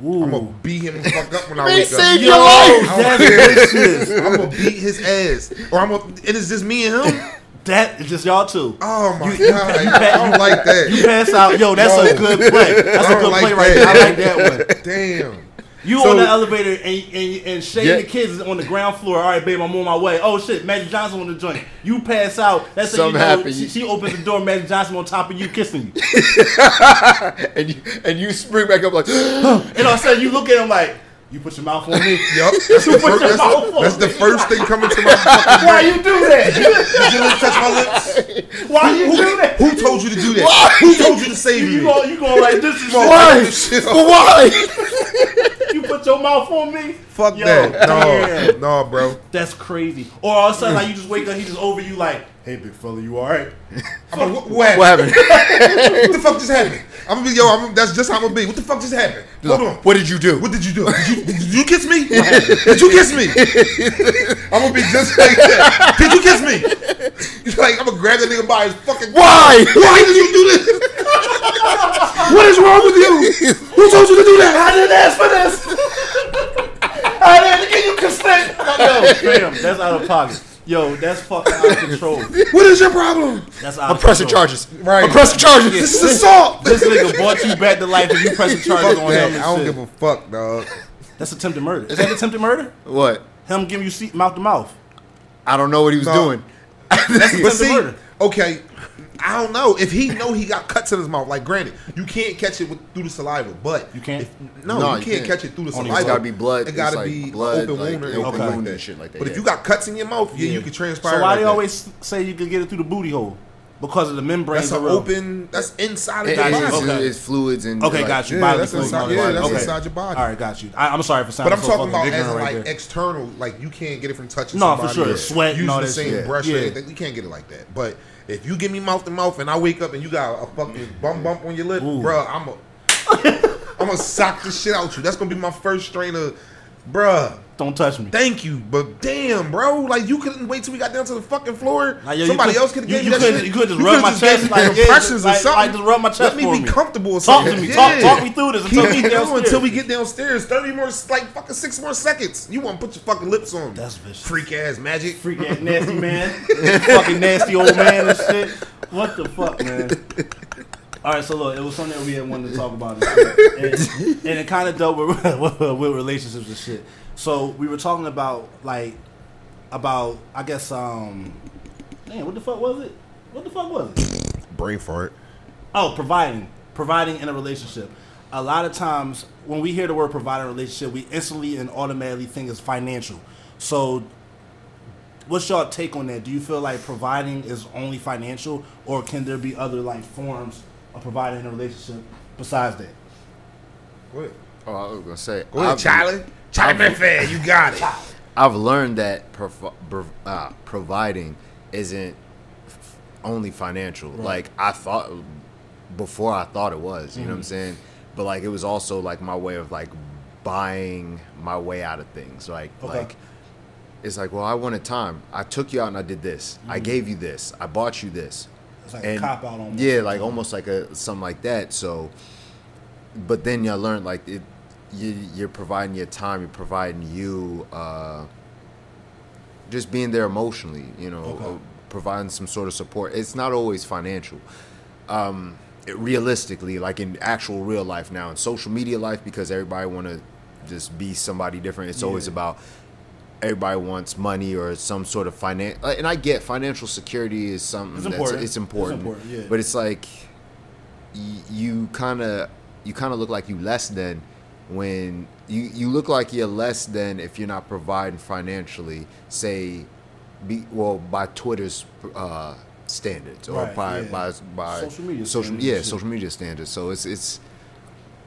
Ooh. I'm gonna beat him the fuck up when I Man, wake up. save Yo, your life. that's vicious. I'm gonna beat his ass, or I'm gonna. And it's just me and him. That is just y'all two. Oh my You- god, you I don't like You pass out. Yo, that's a good play. That's I a don't good like play right there. I like that one. Damn. You So- on the elevator and and, and Shay Yeah. the kids is on the ground floor. All right, babe, I'm on my way. Oh shit, Magic Johnson on the joint. You pass out. That's how you know happened. she, she opens the door. Magic Johnson on top of you, kissing you. and you and you spring back up like, And all of a sudden you look at him like, you put your mouth on me. yep. That's, the first, that's, mouth that's the first thing coming to my fucking Why you do that? Did you touch my lips? Why you do that? Who told you to do that? Who told you to save You me? go, you go like this is Why? why why? you put your mouth on me. Fuck Yo, that. No, no, bro. That's crazy. Or all of a sudden, like you just wake up, he just over you like, hey big fella, you all right? I'm like, what, what What happened? happened? What the fuck just happened? I'm gonna be yo. I'm, that's just how I'm gonna be. What the fuck just happened? Hold on. What did you do? What did you do? Did you, did you kiss me? Did you kiss me? I'm gonna be just like that. Did you kiss me? Like I'm gonna grab that nigga by his fucking. Why? Why did you do this? what is wrong with you? Who told you to do that? I didn't ask for this. I didn't give you consent. Yo, fam, that's out of pocket. Yo, that's fucking out of control. What is your problem? That's out I'm of pressing control. charges. Right. I'm pressing charges. This is assault. This nigga brought you back to life and you pressing charges on him and I don't shit. give a fuck, dog. That's attempted murder. Is that attempted murder? What? Him giving you seat mouth to mouth. I don't know what he was No. doing. But attempted murder. Okay, I don't know if he know he got cuts in his mouth. Like, granted, you can't catch it with, through the saliva, but You can't? if- no, No, you, you can't, can't. catch it through the Only saliva. It's gotta be blood. It It's gotta like be blood, open like, wound or open wound like and that. shit like that, But if you got cuts in your mouth, yeah, you can transpire. So why like they that. always say you can get it through the booty hole? Because of the membranes That's an open. That's inside of It- your it's, body. it's- Okay. it's fluids and Okay, like, got you. Yeah, Bodily that's fluids inside- in the yeah, body. that's okay. inside your body. All right, got you. I, I'm sorry for sounding. But I'm so talking about as ignorant right like there. external, like you can't get it from touching No, for somebody. sure. or Sweat and using all the that same shit. brush. Yeah. Or anything. You can't get it like that. But if you give me mouth to mouth and I wake up and you got a fucking bum bump on your lip, Ooh. bruh, I'm a, I'm gonna sock the shit out you. That's gonna be my first strain of, bruh. Don't touch me. Thank you, but damn, bro, like you couldn't wait till we got down to the fucking floor. Like, yo, Somebody could- else could have you- you that shit. you could've just You rub my just chest, me like, yeah, like- or something. like, just rub my chest Let me be me. comfortable. Or Talk to me. Talk, Yeah. talk me through this until Keep we it going downstairs. until we get downstairs. Thirty more, like fucking six more seconds. You want to put your fucking lips on? That's vicious. freak ass magic. freak ass nasty man, fucking nasty old man and shit. What the fuck, man? All right, so look, it was something that we had wanted to talk about, and, and, and it kind of dealt with, with with relationships and shit. So we were talking about like about I guess um, man, what the fuck was it? What the fuck was it? Brain fart. Oh, providing, providing in a relationship. A lot of times when we hear the word provide in a relationship, we instantly and automatically think it's financial. So, what's your take on that? Do you feel like providing is only financial, or can there be other like forms of providing in a relationship besides that? Go ahead. Oh, I was gonna say. Go ahead, Charlie. I've- Murphy, you got it. I've learned that uh, providing isn't f- only financial. Like I thought before, I thought it was. You know Mm-hmm. what I'm saying? But like it was also like my way of like buying my way out of things. Like Okay. like it's like, well, I wanted time. I took you out and I did this. I gave you this. I bought you this. Mm-hmm. It's like a cop-out almost. Yeah, like almost like a something like that. So, but then you learn like it. You, you're providing your time. You're providing you. Uh, just being there emotionally. You know, Okay. uh, providing some sort of support. It's not always financial. Um, it, realistically, like in actual real life now, in social media life, because everybody want to just be somebody different. It's always about everybody wants money or some sort of finance. And I get financial security is something It's that's important. it's important. It's important, yeah. But it's like y- you kind of you kind of look like you less than when you you look like you're less than if you're not providing financially. Say, be well by Twitter's uh, standards or Right, by, yeah. by by Social media social standards yeah social media standards. So it's it's.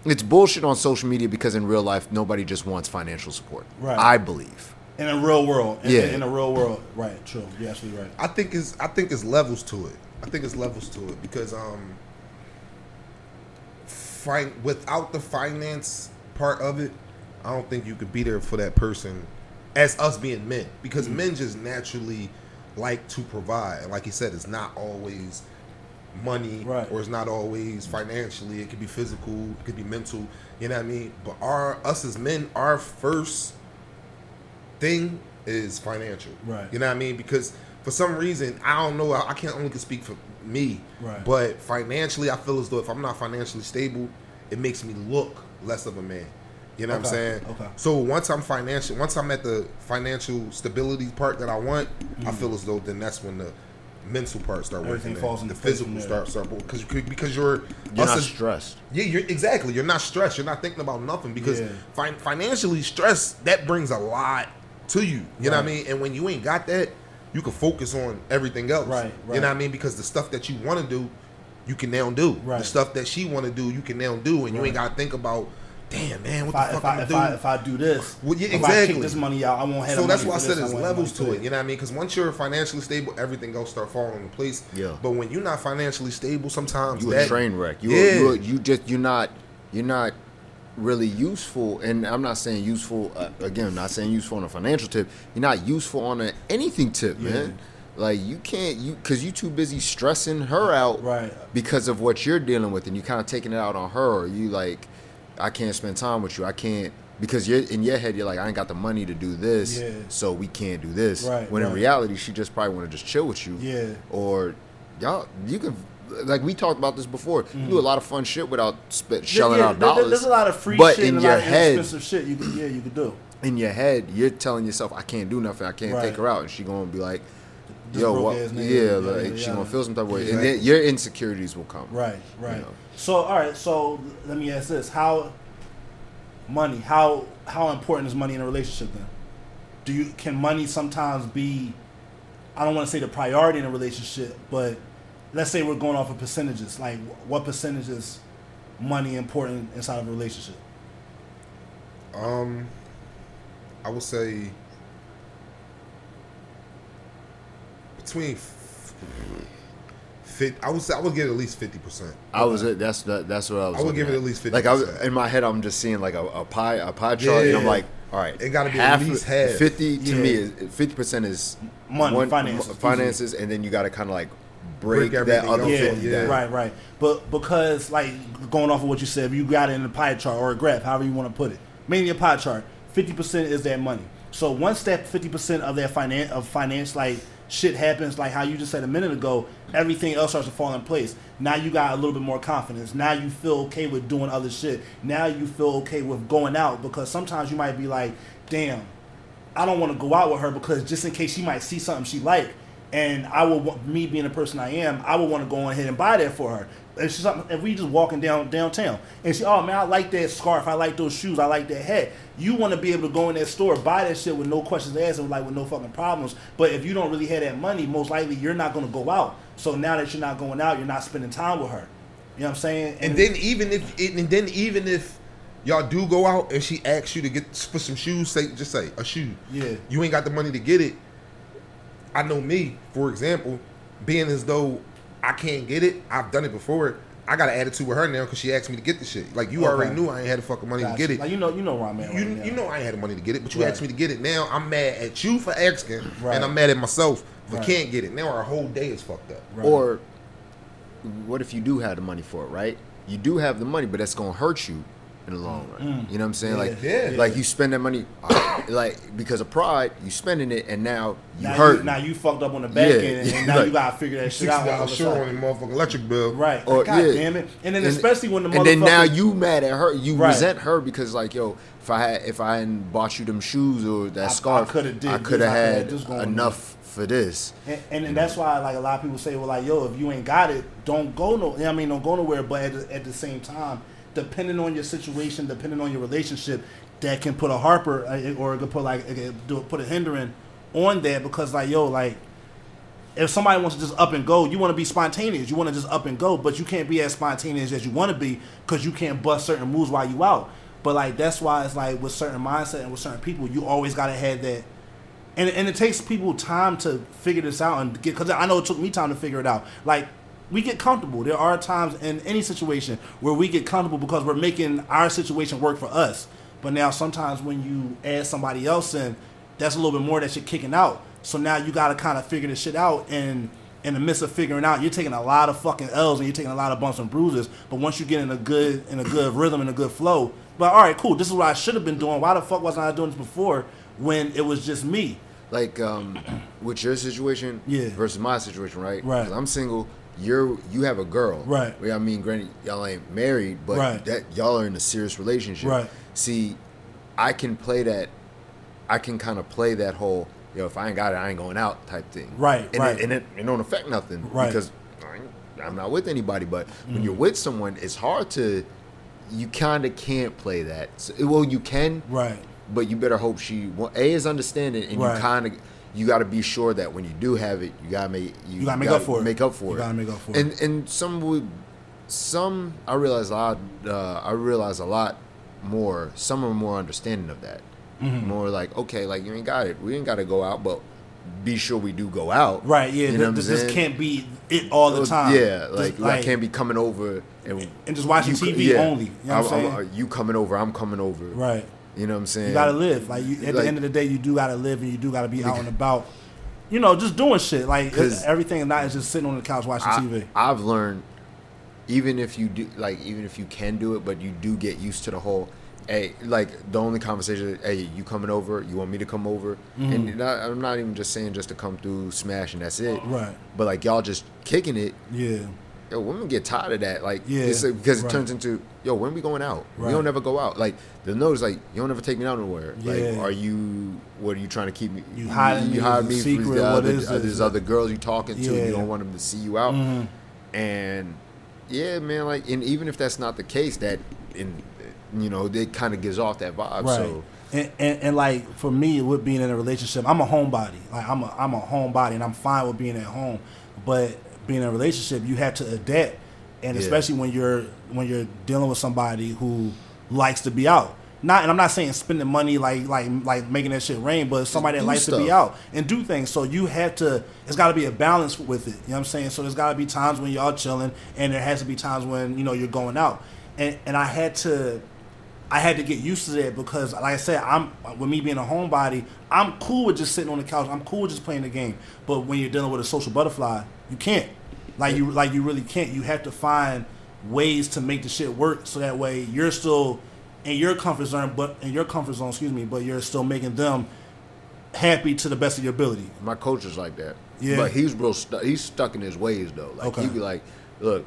It's bullshit on social media because in real life nobody just wants financial support. Right. I believe. In a real world, in, Yeah. in a real world, right? True, you're absolutely right. I think it's I think it's levels to it. I think it's levels to it because um, fin- without the finance part of it, I don't think you could be there for that person as us being men because Mm-hmm. men just naturally like to provide. And like he said, it's not always money Right. or it's not always financially. It could be physical, it could be mental. You know what I mean? But our us as men, our first thing is financial. Right. You know what I mean? Because for some reason, I don't know. I I can't only can speak for me. Right. But financially, I feel as though if I'm not financially stable, it makes me look less of a man. You know what I'm saying? okay. So once I'm financial, once I'm at the financial stability part that I want, Mm-hmm. I feel as though then that's when the mental part start Everything working. falls in. into The physical from start there. start because because you're You're not as- stressed. yeah, you're exactly. You're not stressed. You're not thinking about nothing because Yeah. fin- financially stress that brings a lot to you. You know what I mean? And when you ain't got that, you can focus on everything else. Right, You know what I mean? Because the stuff that you want to do, you can now do. Right. The stuff that she want to do, you can now do, and you ain't got to think about, damn man, what If I, the if, fuck I, I'm if, gonna I, if I do this, Well, yeah, if I exactly. kick this money out, I won't have So that's why I said this, there's levels to for it. You know what I mean? Because once you're financially stable, everything else start falling into place. Yeah. But when you're not financially stable, sometimes You that, a train wreck. You yeah. you you just you're not you're not really useful. And I'm not saying useful uh, again. I'm not saying useful on a financial tip. You're not useful on a anything tip, Yeah. man. Like you can't you because you too busy stressing her out Right. because of what you're dealing with, and you kind of taking it out on her. Or you like, I can't spend time with you. I can't because you're in your head. You're like, I ain't got the money to do this, Yeah. so we can't do this. Right, When in reality, she just probably want to just chill with you. Yeah. Or y'all, you can like we talked about this before. You do a lot of fun shit without sp- shelling Mm-hmm. yeah, out there- dollars. There's a lot of free but shit in and a your lot head, inexpensive shit you could, yeah, you could do. in your head, you're telling yourself, I can't do nothing. I can't Right. take her out, and she gonna be like, This Yo, broke what? ass Yeah, like yeah, she yeah. gonna feel some type of way, and then your insecurities will come. Right, right. know. So, all right. So, let me ask this: How money? How how important is money in a relationship? Then, do you can money sometimes be? I don't want to say the priority in a relationship, but let's say we're going off of percentages. Like, what percentage is money important inside of a relationship? Um, I would say between f- fit. I would say I would give it at least fifty percent. I was that's that, that's what I was. I would looking give it at. at least Like I was in my head, I'm just seeing like a, a pie a pie chart, and I'm like, all right, It gotta be at least half. Fifty to me Yeah. is fifty percent is Money, finances, mo- finances, and then you got to kind of like break, Break that everything other yeah, fifty yeah. right, right. But because like going off of what you said, if you got it in a pie chart or a graph, however you want to put it, mainly a pie chart, fifty percent is that money. So once that fifty percent of that finance of finance like shit happens, like how you just said a minute ago, everything else starts to fall in place. Now you got a little bit more confidence. Now you feel okay with doing other shit. Now you feel okay with going out because sometimes you might be like, damn, I don't want to go out with her because just in case she might see something she like, and I want me being the person I am, I would want to go ahead and buy that for her. If she's something, if we just walking down downtown and she, oh man, I like that scarf, I like those shoes, I like that hat. You want to be able to go in that store, buy that shit with no questions asked, and like with no fucking problems. But if you don't really have that money, most likely you're not going to go out. So now that you're not going out, you're not spending time with her. You know what I'm saying? And then even if and then even if y'all do go out and she asks you to get for some shoes, say just say a shoe. Yeah. You ain't got the money to get it. I know me, for example, being as though I can't get it. I've done it before. I got an attitude with her now because she asked me to get the shit. Like you Okay. already knew I ain't had the fucking money Gotcha. to get it. Like you know, you know where I'm at. you, right you know I ain't had the money to get it, but you Right. asked me to get it. Now I'm mad at you for asking, Right. and I'm mad at myself for Right. can't get it. Now our whole day is fucked up. Right. Or what if you do have the money for it, right? You do have the money, but that's gonna hurt you in the long run. Mm. You know what I'm saying? Like, Yeah. like you spend that money, like because of pride, you spending it, and now you now hurt. You, now you fucked up on the back Yeah. end, and now Like, you gotta figure that shit out. all of dollars short on the motherfucking electric bill. Right. Or- God yeah. damn it. And then especially when the motherfucker and then now you mad at her, you Right. resent her because like yo, if I had if I hadn't bought you them shoes or that I- I scarf, coulda did I could have had had this enough for this. And, and, and that's why, like a lot of people say, well, like, yo, if you ain't got it, don't go no. I mean, don't go nowhere. But at the, at the same time, depending on your situation, depending on your relationship, that can put a harper uh, or it could put like do put a hindering on that because, like, yo, like. If somebody wants to just up and go, you want to be spontaneous. You want to just up and go, but you can't be as spontaneous as you want to be because you can't bust certain moves while you out. But like that's why it's like with certain mindset and with certain people, you always gotta have that and and it takes people time to figure this out and get because I know it took me time to figure it out. Like we get comfortable. There are times in any situation where we get comfortable because we're making our situation work for us. But now sometimes when you add somebody else in, that's a little bit more that you're kicking out. So now you got to kind of figure this shit out, and in the midst of figuring out, you're taking a lot of fucking L's and you're taking a lot of bumps and bruises. But once you get in a good in a good rhythm and a good flow, but all right, cool. This is what I should have been doing. Why the fuck wasn't I doing this before when it was just me? like um, with your situation Yeah. versus my situation, right? Right. I'm single. You're you have a girl, Right. I mean, granted, y'all ain't married, but Right. that y'all are in a serious relationship, Right. See, I can play that. I can kind of play that whole, yo, Know, if I ain't got it, I ain't going out type thing, Right, And right. It, and it, it don't affect nothing, Right. Mm. Because I'm not with anybody. But when you're with someone, it's hard to. You kind of can't play that. So, well, you can, Right. but you better hope she well, a is understanding and Right. you kind of you got to be sure that when you do have it you got to make you, You gotta make up for it. make up for You it gotta make up for it. and and some would some i realize a lot uh, i realize a lot more some are more understanding of that Mm-hmm. more like okay like you ain't got it we ain't got to go out but be sure we do go out Right. Yeah. you know th- what I'm th- this can't be it all the time. yeah Just like, I can't be coming over and And just watching you- TV only, you know what I'm I'm- I'm- you coming over i'm coming over Right. You know what i'm saying You gotta live. Like you, at Like- the end of the day, you do gotta live, and you do gotta be out and about. You know, just doing shit. Like everything is not just sitting on the couch watching TV. I, have learned even if you do like even if you can do it, but you do get used to the whole. Hey, like the only conversation, hey, you coming over? You want me to come over? Mm-hmm. And not, I'm not even just saying just to come through, smash, and that's it. Right. But like y'all just kicking it. Yeah. Yo, women get tired of that. Like, Yeah, it's, because it right. turns into, yo, when we going out? Right. We don't ever go out. Like, the notice, like, you don't ever take me out nowhere. Yeah. Like, are you? What are you trying to keep me? You hiding me You hide me from secret? the What other, is uh, this? there's other girls you talking to. Yeah. You don't want them to see you out. Mhm. And yeah, man, like, and even if that's not the case, that in, you know, it kind of gives off that vibe. Right. So And, and, and like for me, with being in a relationship, I'm a homebody. Like I'm a I'm a homebody, and I'm fine with being at home. But being in a relationship, you have to adapt, and Yeah. especially when you're when you're dealing with somebody who likes to be out. Not, and I'm not saying spending money like like like making that shit rain, but somebody that likes to be out and do things. So you have to. It's got to be a balance with it. You know what I'm saying? So there's got to be times when y'all chilling, and there has to be times when you know you're going out. And and I had to I had to get used to that because, like I said, I'm with me being a homebody, I'm cool with just sitting on the couch. I'm cool with just playing the game. But when you're dealing with a social butterfly, you can't. Like you, like you really can't. You have to find ways to make the shit work so that way you're still in your comfort zone, but in your comfort zone, excuse me, but you're still making them happy to the best of your ability. my coach is like that. Yeah. But he's real. Stu- he's stuck in his ways though. Like Okay. he be like, look,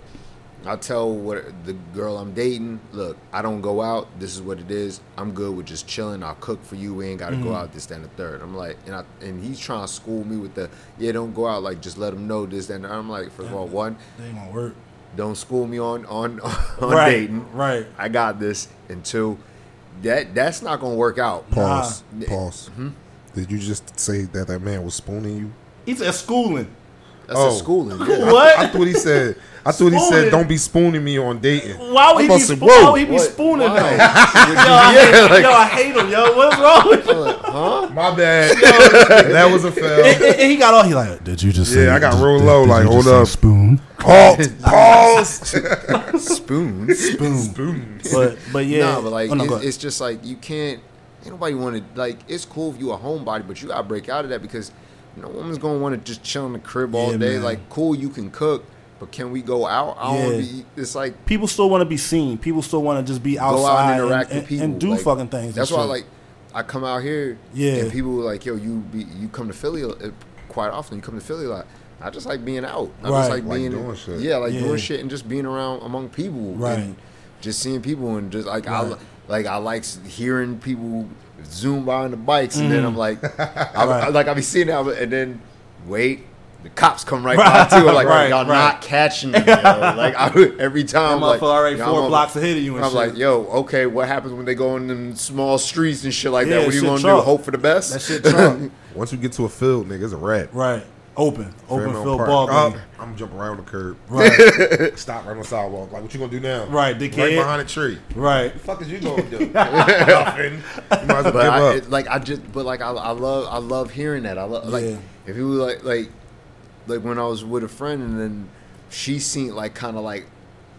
I tell what the girl I'm dating, look, I don't go out. This is what it is. I'm good with just chilling. I'll cook for you. We ain't got to Mm-hmm. go out this, that, and the third. I'm like, and I and he's trying to school me with the, yeah, don't go out. Like just let him know this, that, and I'm like, first of all, one, That ain't gonna work. don't school me on on on Right, dating. right. I got this. And two, that that's not gonna work out. Pause. Nah. Pause. Did you just say that that man was spooning you? He's at schooling. That's Oh. a schooling. Yeah. What? I thought he said. I thought he said, "Don't be spooning me on dating." Why would he be? about to Spo- why would he be spooning Why? though? yo, I hate, like- yo, I hate him. Yo, what's wrong with you? huh? My bad. that was a fail. and- and he got all he like. Did you just? Yeah, say, I got did- real did- low, did like, you hold up. spoon. Halt. Pause. Spoon. Spoon. Boom. But but yeah. No, but like oh, no, go it- ahead. it's just like you can't. Ain't nobody want to like. It's cool if you a homebody, but you gotta break out of that because no woman's gonna want to just chill in the crib all Yeah, day. man. Like, cool, you can cook, but can we go out? I don't Yeah. want to be. It's like people still want to be seen. People still want to just be outside go out and interact and, with people and do like, fucking things. That's why, shit. like, I come out here, Yeah. and people were like, "Yo, you be you come to Philly uh, quite often. You come to Philly a lot." I just like being out. I Right. just like Like being doing shit. Yeah, like Yeah. doing shit and just being around among people. Right. And just seeing people and just like I like I like hearing people zoom by on the bikes and then I'm like, I, Mm. Right. I- like I be seeing that and then wait. The cops come right, Right. by too. I'm like, Right, y'all right. not catching me. Like I, every time, That like, already four I'm blocks ahead of you and I'm shit. like, yo, okay, what happens when they go in them small streets and shit like Yeah, that? What are you gonna Trump. do? Hope for the best? that shit Trump. Once you get to a field, nigga, it's a rat. right. Open. Open Fairmount field Park. ball Oh, game. I'm jumping around the curb. Right. Stop right on the sidewalk. Like, what you gonna do now? Right, Right behind a tree. right. The fuck is you gonna do? Nothing. You might as well but give I, up. it, like I just, but like I, I love, I love hearing that. I love like Yeah. if you like, like, like when I was with a friend and then she seen like kind of like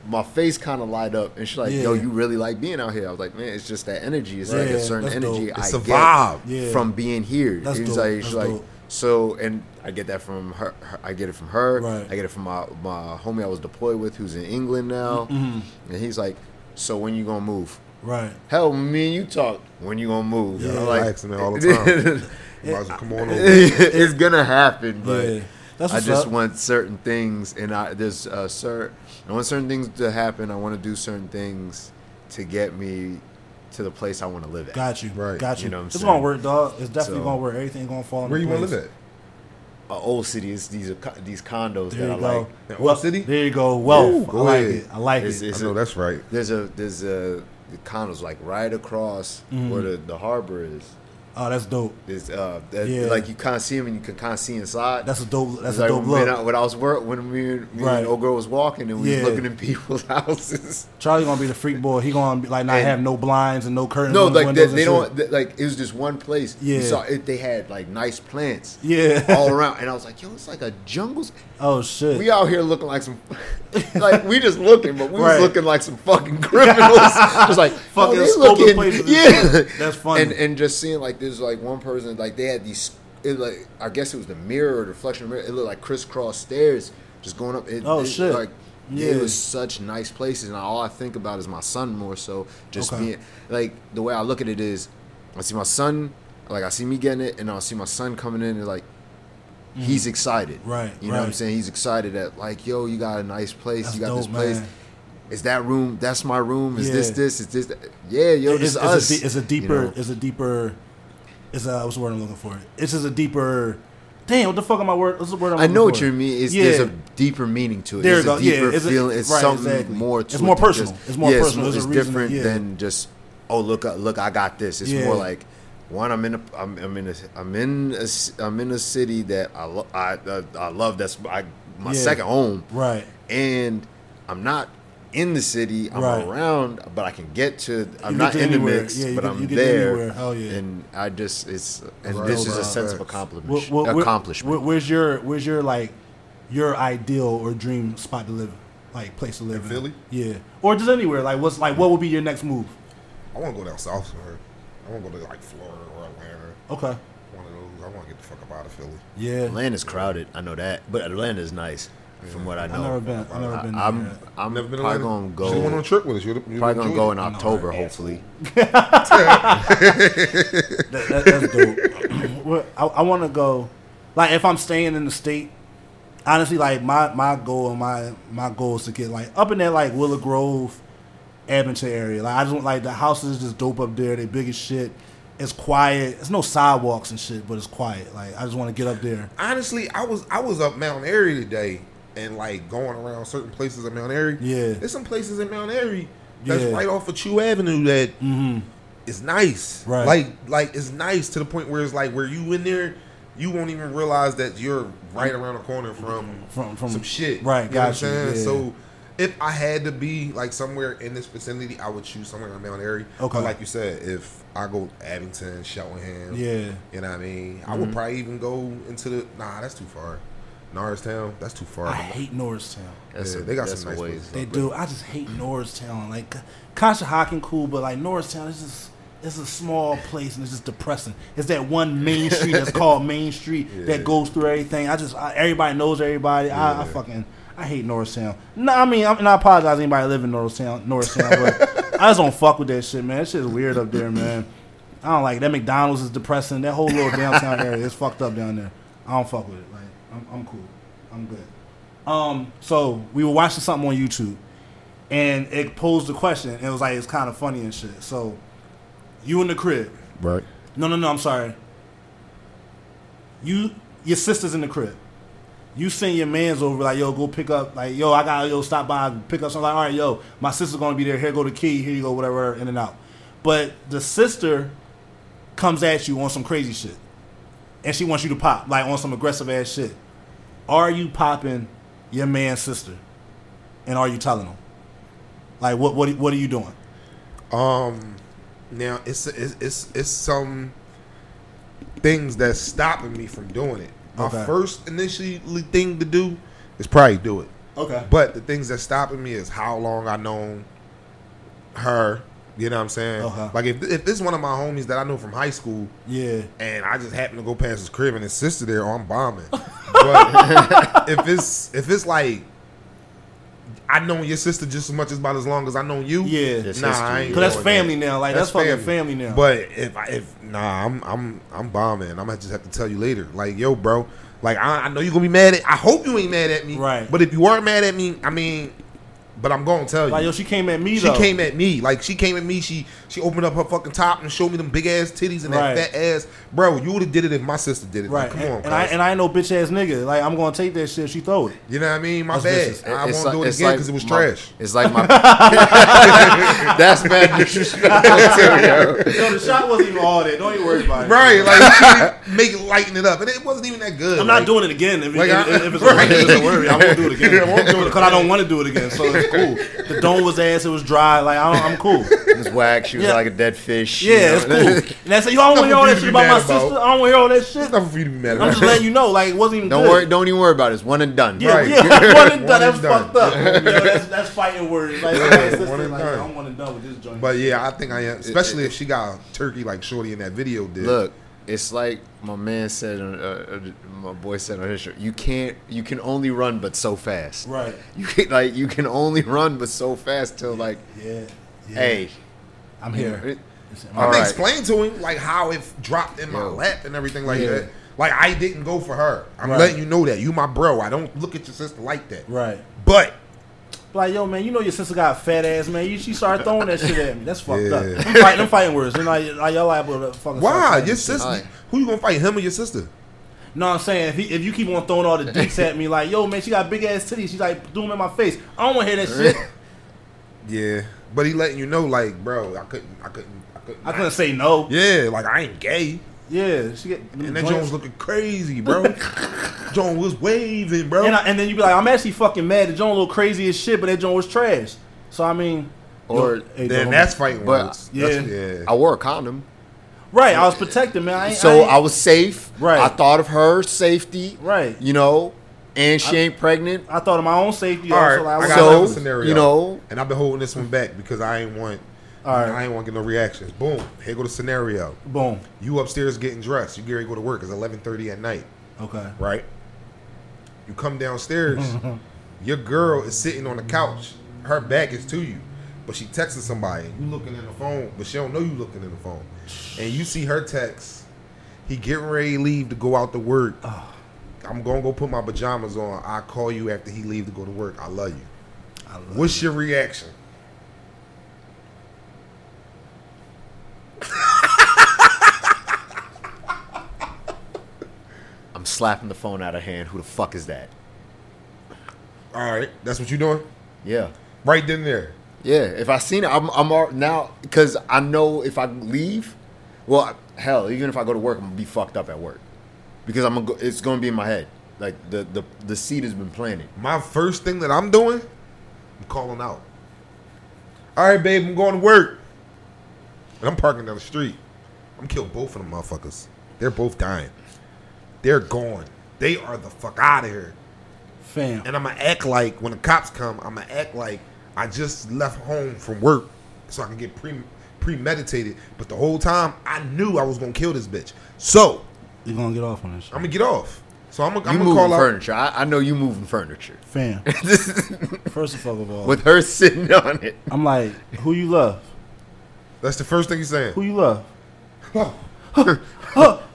my face kind of light up, and she's like, "Yo, you really like being out here?" I was like, "Man, it's just that energy. It's like a certain energy dope. I It's a get vibe. Yeah. from being here." That's It's dope. like, she's That's like, dope. So, and I get that from her, her. I get it from her. Right. I get it from my my homie I was deployed with, who's in England now, Mm-hmm. and he's like, "So when you gonna move?" Right. Hell, me and you talk. When you gonna move? Yeah, I'm I ask all the time. You well come on over. it's gonna happen, but Yeah. That's I just up. want certain things, and I there's uh, cer I want certain things to happen. I want to do certain things to get me to the place I want to live at. Got you. Right. Got you. You know what I'm it's saying? gonna work, dog. It's definitely So- gonna work. Everything gonna fall. In place. Where into you want to live at? Uh, old city is these are these condos There that I go. like. Well, Old City? There you go. Wealth. Ooh, I like ahead. it. I like It's- it. it's I know a- that's right. There's a there's a the condos like right across Mm-hmm. where the, the harbor is. Oh, that's dope. Is uh that, Yeah. like you kind of see him and you can kind of see inside. That's a dope. That's It's a like dope when, I, look. when I was work when me, me Right. and old girl was walking and we Yeah. was looking in people's houses. Charlie gonna be the freak boy. He gonna be like not And- have no blinds and no curtains. No, like they, they don't they- like it was just one place. You Yeah. saw it. They had like nice plants Yeah. all around, and I was like, yo, it's like a jungle. oh shit. We out here looking like some, like we just looking, but we Right. was looking like some fucking criminals. just like Fucking oh, looking, yeah. That's funny. And and just seeing like there's like one person like they had these, it like I guess it was the mirror or the reflection of the mirror. It looked like crisscross stairs just going up. It, Oh, it, shit. Like Yeah. it was such nice places, and all I think about is my son more so. Just Okay. being like the way I look at it is, I see my son, like I see me getting it, and I see my son coming in and like. Mm-hmm. He's excited. Right, You know what I'm saying? He's excited that like, yo, you got a nice place. That's you got this place. man. Is that room? That's my room. Is this Yeah. this? Is this? That? Yeah, yo, it's, this is it's us. A, it's a you deeper. know? It's a deeper. It's a what's the word I'm looking for? It's just a deeper. Damn, what the fuck am I word? What's the word I'm I know what for? you mean. It's, Yeah. There's a deeper meaning to it. There there's a go. Yeah, deeper it's a- feeling. It's right, something exactly. more. It's more it personal. just- It's more yeah, personal. It's, it's different yeah. than just oh look uh, look I got this. It's Yeah. more like one I'm in a I'm, I'm in a I'm in a I'm in a city that I lo- I uh, I love. That's I, my Yeah. second home. Right. and I'm not in the city. I'm Right. around, but I can get to. I'm not get in the mix, Yeah, but can- I'm there. Hell yeah. And I just it's and Right, this is right, a sense of accomplishment. Accomplishment. wh- where's your Where's your like your ideal or dream spot to live, like place to live in? Philly? Yeah, or just anywhere. Like what's like what would be your next move? I want to go down south somewhere. I want to go to like Florida or Atlanta. Okay. One of those. I want to get the fuck up out of Philly. Yeah. Atlanta's crowded. I know that, but Atlanta's nice from what I know. I've never been. I've never been. I, am there. I'm Never been probably gonna go. Should've went on a trip with us. You'd, you'd probably gonna go in October, hopefully. That, that, that's dope. Well, I, I want to go. Like if I'm staying in the state, honestly, like my my goal and my my goal is to get like up in that like Willow Grove, Edmonton area. Like I just want like the houses is just dope up there. They big as shit. It's quiet. It's no sidewalks and shit, but it's quiet. Like I just want to get up there. Honestly, I was I was up Mount Airy today and like going around certain places in Mount Airy. Yeah. There's some places in Mount Airy that's Yeah. right off of Chew Avenue that Mm-hmm. is nice. Right. Like like it's nice to the point where it's like where you in there, you won't even realize that you're right around the corner from From from some shit. Right. You know what I'm you. Yeah. So if I had to be like somewhere in this vicinity, I would choose somewhere in Mount Airy. Okay. But like you said, if I go Abington, Cheltenham, yeah. you know what I mean? I Mm-hmm. would probably even go into the nah, that's too far. Norristown, that's too far. I hate Norristown. That's Yeah, a- they got that's some nice ways. places. They do. I just hate Norristown. Like Conshohocken cool, but like Norristown is just it's a small place and it's just depressing. It's that one main street that's called Main Street Yeah. that goes through everything. I just I, everybody knows everybody. I, I fucking I hate Norristown. No, I mean I'm, and I apologize to anybody living in Norristown, Norristown, but I just don't fuck with that shit, man. That shit is weird up there, man. I don't like it. that. McDonald's is depressing. That whole little downtown area is fucked up down there. I don't fuck with it. Like I'm, I'm cool. I'm good. Um, so we were watching something on YouTube, and it posed the question. And it was like it's kind of funny and shit. So you in the crib? Right. No, no, no. I'm sorry. You, your sister's in the crib. You send your man's over like, yo, go pick up, like, yo, I gotta yo stop by, pick up something. Like, all right, yo, my sister's gonna be there. Here go the key. Here you go, whatever, in and out. But the sister comes at you on some crazy shit, and she wants you to pop, like on some aggressive ass shit. Are you popping your man's sister, and are you telling him? Like, what, what, what are you doing? Um, now it's it's it's, it's some things that's stopping me from doing it. My first initially thing to do is probably do it. Okay. But the things that's stopping me is how long I known her. You know what I'm saying? Okay. Like if if this is one of my homies that I know from high school, Yeah. and I just happen to go past his crib and his sister there, oh, I'm bombing. But if it's if it's like I know your sister just as much as about as long as I know you, Yeah. It's nah, history. I ain't Cause that's family that. now. Like that's, fucking family now. But if I, if nah, I'm I'm I'm bombing. I'm gonna just have to tell you later. Like yo, bro. Like I, I know you're gonna be mad at. I hope you ain't mad at me. Right. But if you are mad at me, I mean, but I'm gonna tell you. like yo, she came at me She though. came at me like she came at me. She she opened up her fucking top and showed me them big ass titties and Right. that fat ass. Bro, you would have did it if my sister did it. Right. Like, come and, on, and I and I ain't no bitch ass nigga. Like I'm gonna take that shit. She throw it. you know what I mean? My That's bad. vicious. I It's won't like- do it it's again like because it was my- trash. It's like my. That's bad disrespectful too, yo. Yo, the shot wasn't even all that. Don't even worry about it. Right, like she make it lighten it up, and it wasn't even that good. I'm not doing it again. If, Like, if, I- if it's, right. a, if it's a worry, I won't do it again. I won't do it because I don't want to do it again. So it's cool. The dome was ass. It was dry. Like I don't, I'm cool. It was whack. She was Yeah. like a dead fish. you Yeah, it's cool. And I say, yo, I don't want to hear all that shit about my sister. I don't want to hear all that shit. It's nothing for you to be mad I'm just letting you know. Like it wasn't even Don't good. worry. Don't even worry about it. It's one and done. Yeah, Right. yeah, one and One done. That's and done. fucked up. Yo, that's, that's fighting words. Like, Yeah, like, sister, one and like, done. I'm one and done with this joint. But yeah, I think I am, especially if she got a turkey like Shorty in that video did. Look, it's like my man said. Uh, uh, my boy said on his show. You can't. You can only run, but so fast. right. You can like. You can only run, but so fast till like. Yeah. yeah. Hey. I'm here. it- I'm All right. explaining to him like how it dropped in my Yo. lap and everything like Yeah. that. Like I didn't go for her. I'm Right. letting you know that you my bro. I don't look at your sister like that. Right. But Like, yo, man, you know your sister got a fat ass, man. You, she started throwing that shit at me. That's fucked Yeah. up. I'm fighting, I'm fighting words. You know, like, y'all liable to fucking. why start fighting your sister? Alright. Who you gonna fight? Him or your sister? No, I'm saying if, he, if you keep on throwing all the dicks at me, like, yo, man, she got big ass titties. She's like doing them in my face. I don't want to hear that shit. Yeah, but he letting you know like, bro, I couldn't, I couldn't, I couldn't. I couldn't say no. Yeah, like I ain't gay. Yeah, she get. And that Jones looking crazy, bro. Jones was waving, bro. And, I, and then you be like, I'm actually fucking mad. The joint look crazy as shit, but that joint was trash. So I mean, Or- yo, hey, then dog, that's fighting But- words. Yeah. That's- yeah. I wore a condom, right. I was protected, man. I so I, I, was safe. Right. I thought of her safety. right. You know, and she ain't pregnant. I thought of my own safety. All also, like, I was got So, another scenario. you know- and I've been holding this one back because I ain't want, All right. I ain't want to get no reactions. Boom, here go the scenario. boom. You upstairs getting dressed. You get ready to go to work. It's eleven thirty at night, Okay. right? You come downstairs. your girl is sitting on the couch. Her back is to you, but she texting somebody. You looking in the phone, but she don't know you looking in the phone. And you see her text. He getting ready to leave to go out to work. I'm gonna go put my pajamas on. I'll call you after he leave to go to work. I love you. I love What's your reaction? I'm slapping the phone out of hand. Who the fuck is that? All right, that's what you doing Yeah. right then there. Yeah, if I seen it, I'm, I'm all, now because I know if I leave, well, hell, even if I go to work, I'm gonna be fucked up at work because I'm gonna go, it's gonna be in my head. Like the the the seed has been planted. My first thing that I'm doing, I'm calling out. All right, babe, I'm going to work. And I'm parking down the street. I'm kill both of them motherfuckers. They're both dying. They're gone. They are the fuck out of here. Fam. And I'm gonna act like when the cops come, I'm gonna act like I just left home from work so I can get pre premeditated. But the whole time I knew I was gonna kill this bitch. So You're gonna get off on this shit. I'm gonna get off. So I'm gonna, I'm gonna moving call out. furniture. I, I know you moving furniture Fam. First of all, with her sitting on it. I'm like, who you love? That's the first thing he's saying. Who you love? Huh,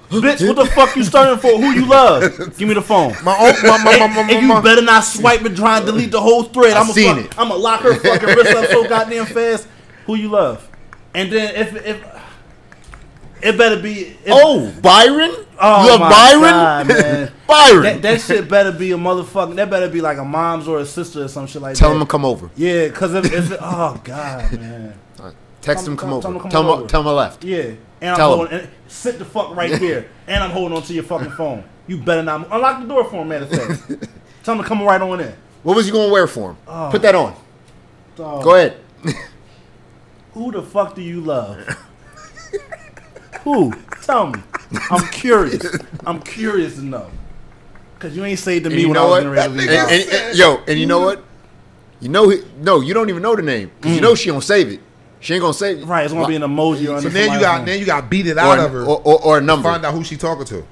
bitch, what the fuck you starting for? Who you love? Give me the phone. My own, my, my, my, my, and you better not swipe and try and delete the whole thread. I I'm seen fuck, it. I'm gonna lock her fucking wrist up so goddamn fast. Who you love? And then if if it better be if, Oh, Byron! Oh you love my Byron? God, man. Byron! that, that shit better be a motherfucker. That better be like a mom's or a sister or some shit like tell that. Tell him to come over. Yeah, because if, if it, oh god, man. Text him him- come tell him over. to come Tell him over. tell him I left. Yeah, and I'm Tell him. holding. And sit the fuck right there, and I'm holding on to your fucking phone. You better not unlock the door for him. Matter of fact, tell him to come right on in. What was you gonna wear for him? Oh. Put that on. Dog, Go ahead. Who the fuck do you love? Who? Tell me. I'm curious. I'm curious to know. Cause you ain't say to And me you when I was what? getting ready to leave. and- and- yo, and you know what? You know, he- no, you don't even know the name because you mm. know she don't save it. She ain't gonna save it. Right, it's gonna be an emoji. So under then you got name. then you got beat it or, out of her. or, or, or a number. Find out who she talking to.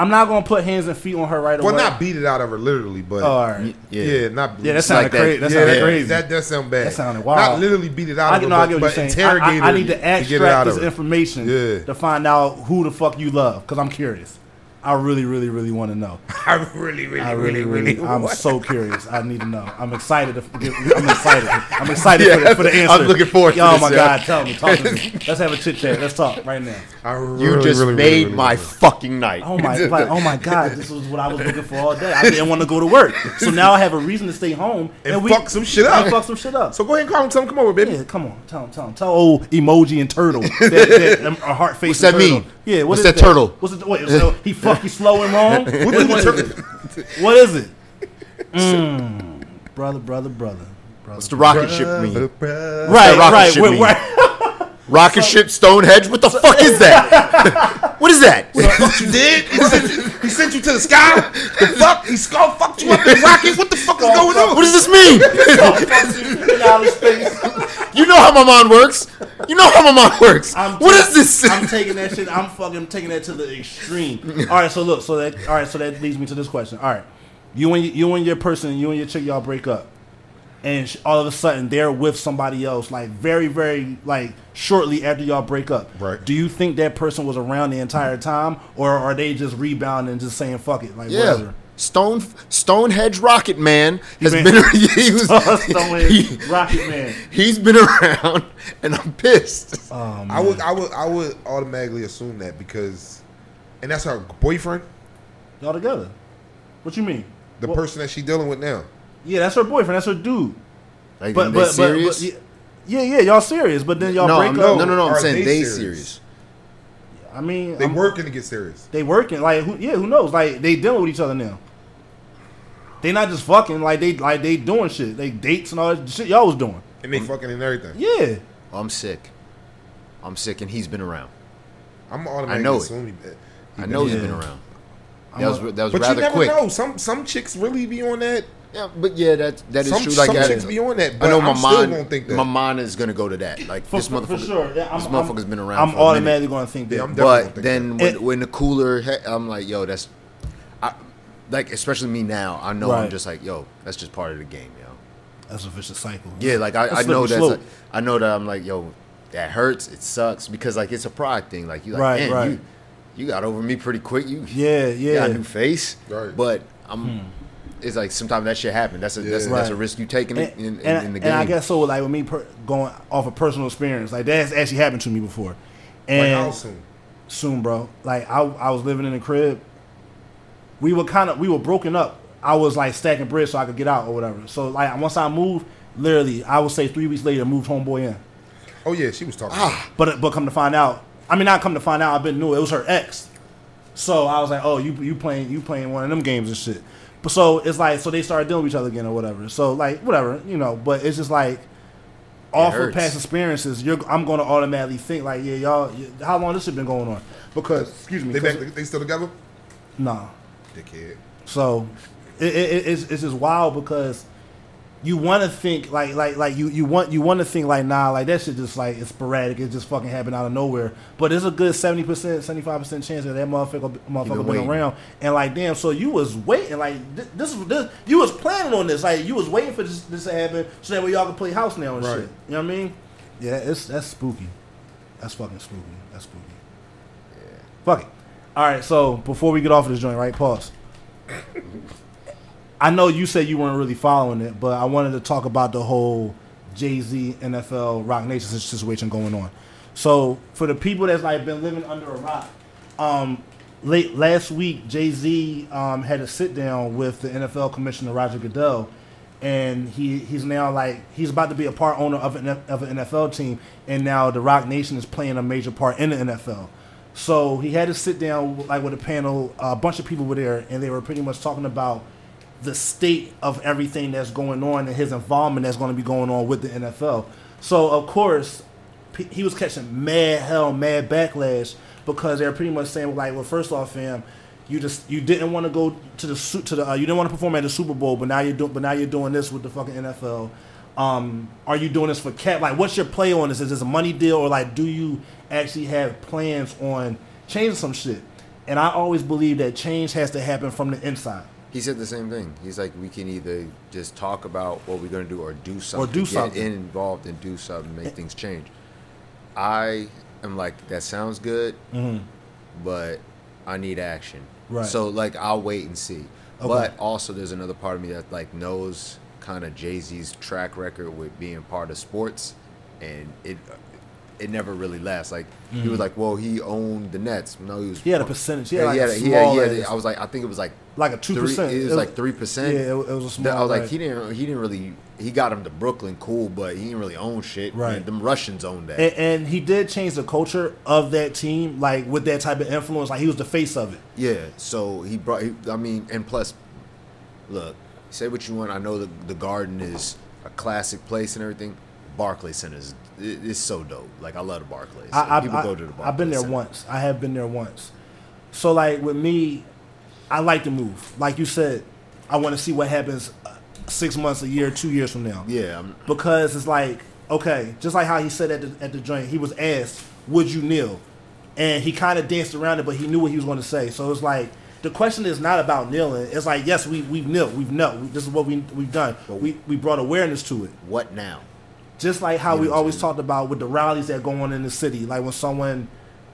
I'm not gonna put hands and feet on her right Well, away. Well, not beat it out of her literally, but Oh, all right. Yeah. yeah, not Yeah, that It's sounded like that- crazy. That yeah, sounded that, crazy. That that sound bad. That sounded wild. Not literally beat it out I of her, know, I but, get what but you're saying. I, interrogate I, I her need to get it out extract of this information Yeah. to find out who the fuck you love, because I'm curious. I really, really, really want to know. I really, really, I really, really, really, I'm so curious. I need to know. I'm excited. To get, I'm excited. I'm excited for, the, for the answer. I'm looking forward to it. Oh this, my yeah. god, tell me, talk to me. Let's have a chit chat. Let's talk right now. I You just really, made really, my fucking night. Oh my, like, oh my god, this was what I was looking for all day. I didn't want to go to work, so now I have a reason to stay home And we fuck some shit up. And fuck some shit up. So go ahead and call him. Tell him come over, baby. Yeah, come on, tell him, tell him, tell old emoji and turtle. That, that, a heart face. What's that turtle. mean? Yeah, what What's is that turtle? What's it? Wait, so he fuck you slow and wrong. what, What what, the- is it? what is it? Mm, brother, brother, brother, brother. What's the rocket ship mean? right, that rocket right, ship wait, mean? right. Rocket ship Stonehenge? What the fuck is that? what is that? What you did? He sent you, he sent you to the sky. The fuck? He skull fucked you up in rocket. What the fuck is going on? What does this mean? You know how my mind works. You know how my mind works. I'm What ta- is this? I'm taking that shit. I'm fucking taking that to the extreme. All right, so look, so that all right, so that leads me to this question. All right, you and you and your person, you and your chick, y'all break up, and sh- all of a sudden they're with somebody else, like very, very, like shortly after y'all break up. Right. Do you think that person was around the entire time, or are they just rebounding and just saying fuck it, like yeah. whatever? Stone Stonehenge Rocket Man has been- been, he was, Stonehenge he, Rocket Man. he's been around and I'm pissed. Oh, I would, I would, I would automatically assume that because, and that's her boyfriend, Y'all together? What you mean? the Well, person that she dealing with now. Yeah, that's her boyfriend. That's her dude. Like, But but, but serious? but yeah, yeah, yeah, y'all serious, but then y'all no, break I'm, up. no, no, no, I'm Are saying they they serious? serious. I mean, They I'm- working to get serious. They working like who? Yeah, who knows? Like they dealing with each other now. They not just fucking like they like they doing shit. They dates and all that shit y'all was doing. And they fucking and everything. Yeah, I'm sick. I'm sick, and he's been around. I'm automatically I know it. assuming that. he I know been- he's been Yeah. around. I'm That was a- that was But you rather never quick. know. Some some chicks really be on that. Yeah, but yeah, that that is Some, true. Like some that- chicks be on that. But I know I'm my still mind. gonna think that. My mind is gonna go to that. Like for, this motherfucker. for sure. Yeah, I'm, this I'm- motherfucker's been around. I'm for a automatically going to think that. Yeah, I'm definitely But think then that. when, It- when the cooler, I'm like, yo, that's, I, like especially me now. I know I'm just like, yo, that's just part of the game, yo. That's a vicious cycle. Yeah, like I, I know slippery that's, like, I know that I'm like, yo, that hurts. It sucks because like it's a pride thing. Like you like, Right, damn, right. you, you got over me pretty quick. You, Yeah, you yeah. got a new face. Right. But I'm. Hmm. It's like sometimes that shit happen. That's a that's, Yeah. that's a risk you taking in, and, in, in, and- in the and game. I guess so. Like with me per, going off of personal experience, like that's actually happened to me before. like And how soon? soon, bro. Like I, I was living in a crib. We were kind of we were broken up. I was like stacking bread so I could get out or whatever. So like once I moved, literally, I would say three weeks later, moved homeboy in. Oh yeah, she was talking. Ah. But but come to find out, I mean not come to find out, I've been knew it was her ex. So I was like, oh, you you playing you playing one of them games and shit. But so it's like so they started dealing with each other again or whatever. So like whatever you know. But it's just like off of past experiences, you're I'm going to automatically think like yeah y'all how long this shit been going on because excuse me They 'cause- back, they still together? nah. Dickhead. So it, it, it's it's just wild because you want to think like like like you you want you want to think like nah like that shit just like it's sporadic it just fucking happened out of nowhere. But there's a good 70% 75% chance that that motherfucker motherfucker been around. And like damn so you was waiting like thi- this is this you was planning on this. Like you was waiting for this, this to happen so that way y'all can play house now and Right. shit you know what I mean? Yeah it's that's spooky. That's fucking spooky. That's spooky. Yeah. Fuck it. All right so before we get off of this joint right pause I know you said you weren't really following it, but I wanted to talk about the whole Jay Z NFL Roc Nation situation going on. So for the people that's like been living under a rock, um, late last week Jay Z um, had a sit down with the NFL Commissioner Roger Goodell, and he he's now like he's about to be a part owner of an of an NFL team, and now the Roc Nation is playing a major part in the NFL. So he had to sit down like with a panel, a bunch of people were there, and they were pretty much talking about the state of everything that's going on and his involvement that's going to be going on with the NFL. So of course, he was catching mad hell, mad backlash because they're pretty much saying like, well, first off, fam, You just you didn't want to go to the su- to the uh, you didn't want to perform at the Super Bowl, but now you're doing but now you're doing this with the fucking NFL. Um, are you doing this for cap? Like, what's your play on this? Is this a money deal or like do you actually have plans on changing some shit? And I always believe that change has to happen from the inside. He said the same thing. He's like, we can either just talk about what we're gonna do or do something. Or do get something. involved and do something, make things change. I am like, that sounds good, mm-hmm. but I need action. Right. So like, I'll wait and see. Okay. But also, there's another part of me that like knows kind of Jay Z's track record with being part of sports, and it it never really lasts. Like he was like, well, he owned the Nets. No, he was. Mm-hmm. He had a percentage. Yeah, had, like, he a had, he had- he had- small ass- I was like, I think it was like Like a 2%. It It was like three percent. Yeah, it was- a small, I was like, right. he didn't. He didn't really. He got him to Brooklyn, cool, but he didn't really own shit. Right. Man, them Russians owned that. and, and he did change the culture of that team, like with that type of influence. Like he was the face of it. yeah. So he brought. He, I mean, and plus, look, say what you want. I know the the Garden is a classic place and everything. Barclays Center is it- it's so dope. Like I love the Barclays. I, I, People I, go to the Barclays. I've been there Center. once. I have been there once. So like with me, I like to move. Like you said, I want to see what happens uh, six months, a year, two years from now. Yeah, I'm, Because it's like okay, just like how he said at the at the joint, he was asked, "Would you kneel?" And he kind of danced around it, but he knew what he was going to say. So it's like the question is not about kneeling. It's like yes, we we've knelt, we've knelt. This is what we we've done. We we brought awareness to it. what now? Just like how we know what I'm always talked about with the rallies that go on in the city, like when someone,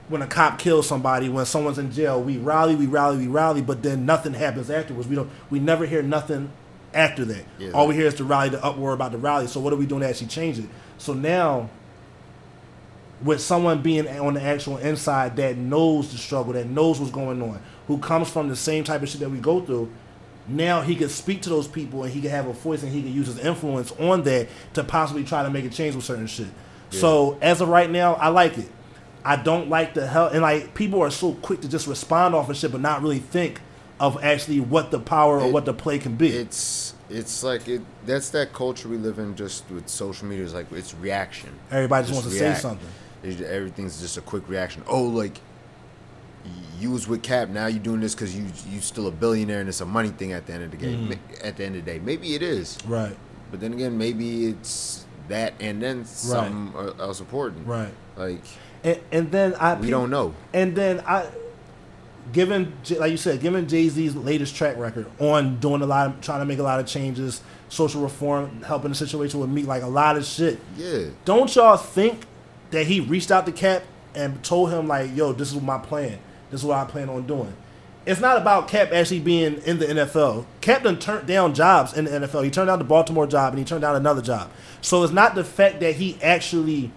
when a cop kills somebody, when someone's in jail, we rally, we rally, we rally, but then nothing happens afterwards. We don't, we never hear nothing after that. Yeah. All we hear is the rally, the uproar about the rally. So what are we doing to actually change it? So now, with someone being on the actual inside that knows the struggle, that knows what's going on, who comes from the same type of shit that we go through, now he can speak to those people and he can have a voice and he can use his influence on that to possibly try to make a change with certain shit. So as of right now, I like it. I don't like the hell and like people are so quick to just respond off of shit but not really think of actually what the power or what the play can be. It's it's like it. That's that culture we live in. Just with social media, it's like it's reaction. Everybody just wants to say something. Everything's just a quick reaction. Oh, like you was with Kap. Now you're doing this because you you still a billionaire and it's a money thing at the end of the game. Mm-hmm. At the end of the day, maybe it is, Right. but then again, maybe it's that and then something uh, else important. Right. Like And, and then I we don't know. And then I, given like you said, given Jay Z's latest track record on doing a lot, of, trying to make a lot of changes, social reform, helping the situation with me, like a lot of shit. Yeah. Don't y'all think that he reached out to Kap and told him like, "Yo, this is my plan. This is what I plan on doing." It's not about Kap actually being in the NFL. Kap done turned down jobs in the NFL. He turned down the Baltimore job and he turned down another job. So it's not the fact that he actually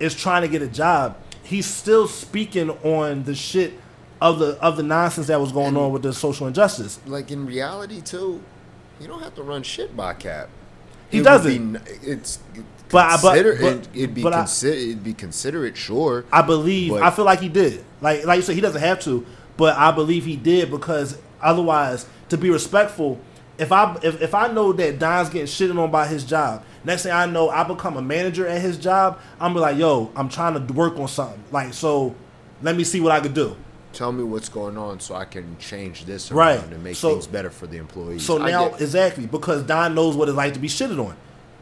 is trying to get a job. He's still speaking on the shit of the of the nonsense that was going on with the social injustice. Like in reality too, you don't have to run shit by Kap. He It doesn't. be it's But but- but- it, it'd be but I- consider, it'd be considerate, sure. I believe. I feel like he did. Like like you said, he doesn't have to, but I believe he did because otherwise, to be respectful, if I if, if I know that Don's getting shitted on by his job, next thing I know, I become a manager at his job. I'm be like, yo, I'm trying to work on something. Like so, let me see what I could do. Tell me what's going on so I can change this around Right. and make So- things better for the employees. So now, exactly because Don knows what it's like to be shitted on.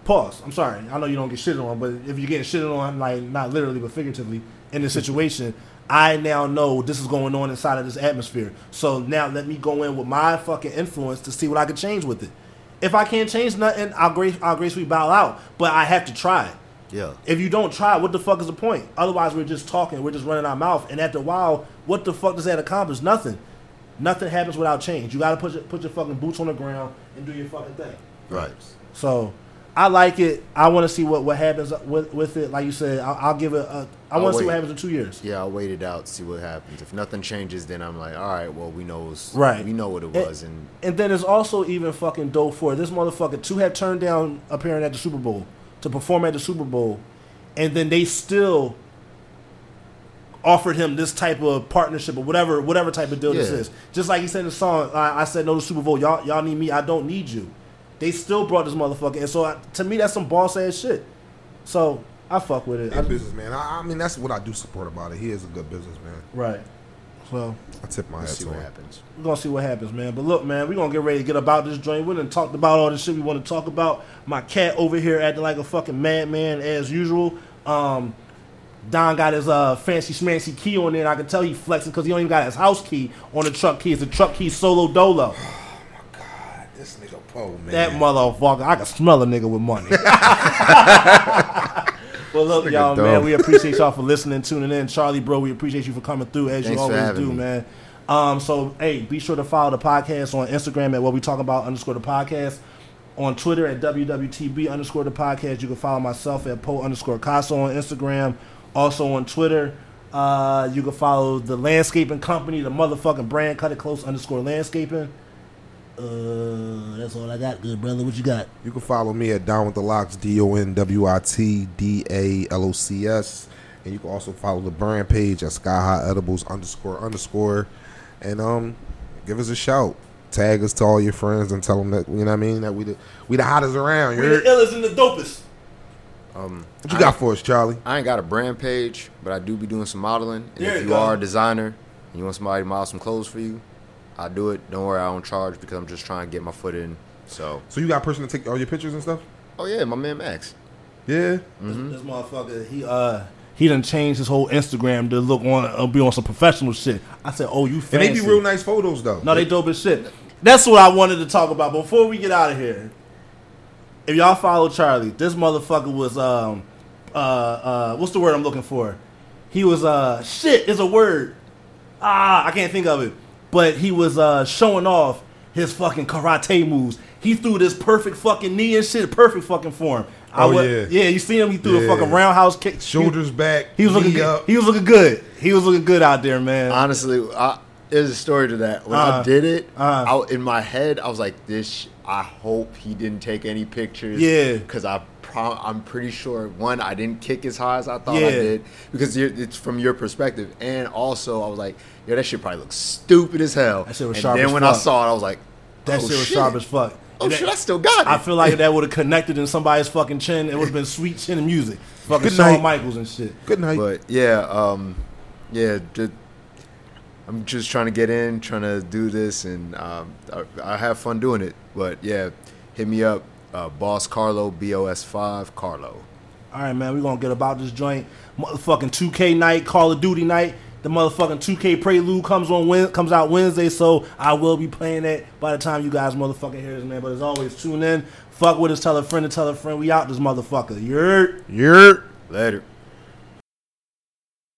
Pause. I'm sorry. I know you don't get shitted on, but if you're getting shitted on, like not literally but figuratively in this situation, I now know this is going on inside of this atmosphere. So now let me go in with my fucking influence to see what I can change with it. If I can't change nothing, I'll grace I'll gracefully bow out. But I have to try it. yeah. If you don't try, what the fuck is the point? Otherwise, we're just talking, we're just running our mouth, and after a while, what the fuck does that accomplish? Nothing. Nothing happens without change. You got to put your, put your fucking boots on the ground and do your fucking thing. Right. So, I like it. I want to see what, what happens with with it. Like you said, I'll, I'll give it. A, I want to see what happens in two years. Yeah, I'll wait it out, see what happens. If nothing changes, then I'm like, all right, well, we know it's, Right. we know what it It- was, and And then there's also even fucking dope for this motherfucker to have turned down appearing at the Super Bowl to perform at the Super Bowl, and then they still offered him this type of partnership or whatever whatever type of deal this is. Just like he said in the song, I, I said no to Super Bowl. Y'all y'all need me. I don't need you. They still brought this motherfucker, and so I, to me that's some boss ass shit. So I fuck with it. He I- a businessman. I, I mean, that's what I do support about it. He is a good businessman. right. So I tip my hat see to what him. happens. we're gonna see what happens, man. But look, man, we're gonna get ready to get about this joint. We done talked about all the shit we want to talk about. My cat over here acting like a fucking madman as usual. Um, Don got his uh fancy schmancy key on there. And I can tell he flexing because he don't even got his house key on the truck key. It's a truck key solo dolo. Poe, man. That motherfucker, I can smell a nigga with money. well, look, y'all, dumb. man, we appreciate y'all for listening, tuning in. Charlie, bro, we appreciate you for coming through as Thanks you always do, me. man. Um, so, hey, be sure to follow the podcast on Instagram at what we talk about underscore the podcast. On Twitter at WWTB underscore the podcast. You can follow myself at Poe underscore Casa on Instagram. Also on Twitter, uh, you can follow the landscaping company, the motherfucking brand, cut it close underscore landscaping. Uh, that's all I got, good brother. What you got? You can follow me at Down with the Locks, D O N W I T D A L O C S. And you can also follow the brand page at Sky High Edibles underscore underscore. And um, give us a shout. Tag us to all your friends and tell them that, you know what I mean, that we the, we the hottest around. We the illest and the dopest. Um, What you I- got for us, Charlie? I ain't got a brand page, but I do be doing some modeling. And There if you you go. are a designer and you want somebody to model some clothes for you, I do it. Don't worry, I don't charge because I'm just trying to get my foot in. So, So you got a person to take all your pictures and stuff? oh yeah, my man Max. Yeah. Mm-hmm. This, this motherfucker, he uh he done changed his whole Instagram to look on uh, be on some professional shit. I said, oh, you And they be real nice photos though. No, they dope as shit. That's what I wanted to talk about before we get out of here. If y'all follow Charlie, this motherfucker was um uh uh what's the word I'm looking for? He was uh shit is a word. Ah, I can't think of it. But he was uh showing off his fucking karate moves. He threw this perfect fucking knee and shit, perfect fucking form. I Oh, wa- yeah. yeah. You see him? He threw a fucking roundhouse kick. Shoulders back. He was looking knee good. up. He was looking good. He was looking good out there, man. Honestly, I, there's a story to that. When Uh, I did it, uh. I, in my head, I was like, "This. I hope he didn't take any pictures." Yeah. because I. Pro- I'm pretty sure one, I didn't kick as high as I thought Yeah. I did because you're, it's from your perspective, and also I was like, "Yo, that shit probably looks stupid as hell." That shit was and sharp then as when I saw it, I was like, that oh, shit was sharp as fuck. Oh that- shit, I still got it. I feel like that would have connected in somebody's fucking chin, it would have been sweet chin and music. Fucking Good Shawn night. Michaels and shit. Good night. But yeah, um, yeah, ju- I'm just trying to get in, trying to do this, and um, I, I have fun doing it. But yeah, hit me up, uh, Boss Carlo, B O S five Carlo. All right, man, we're gonna get about this joint. Motherfucking 2K night, Call of Duty night. The motherfucking 2K Prelude comes on comes out Wednesday, so I will be playing that by the time you guys motherfucking hear this, man. But as always, tune in, fuck with us, tell a friend to tell a friend. We out this motherfucker. Heard? You're. Later.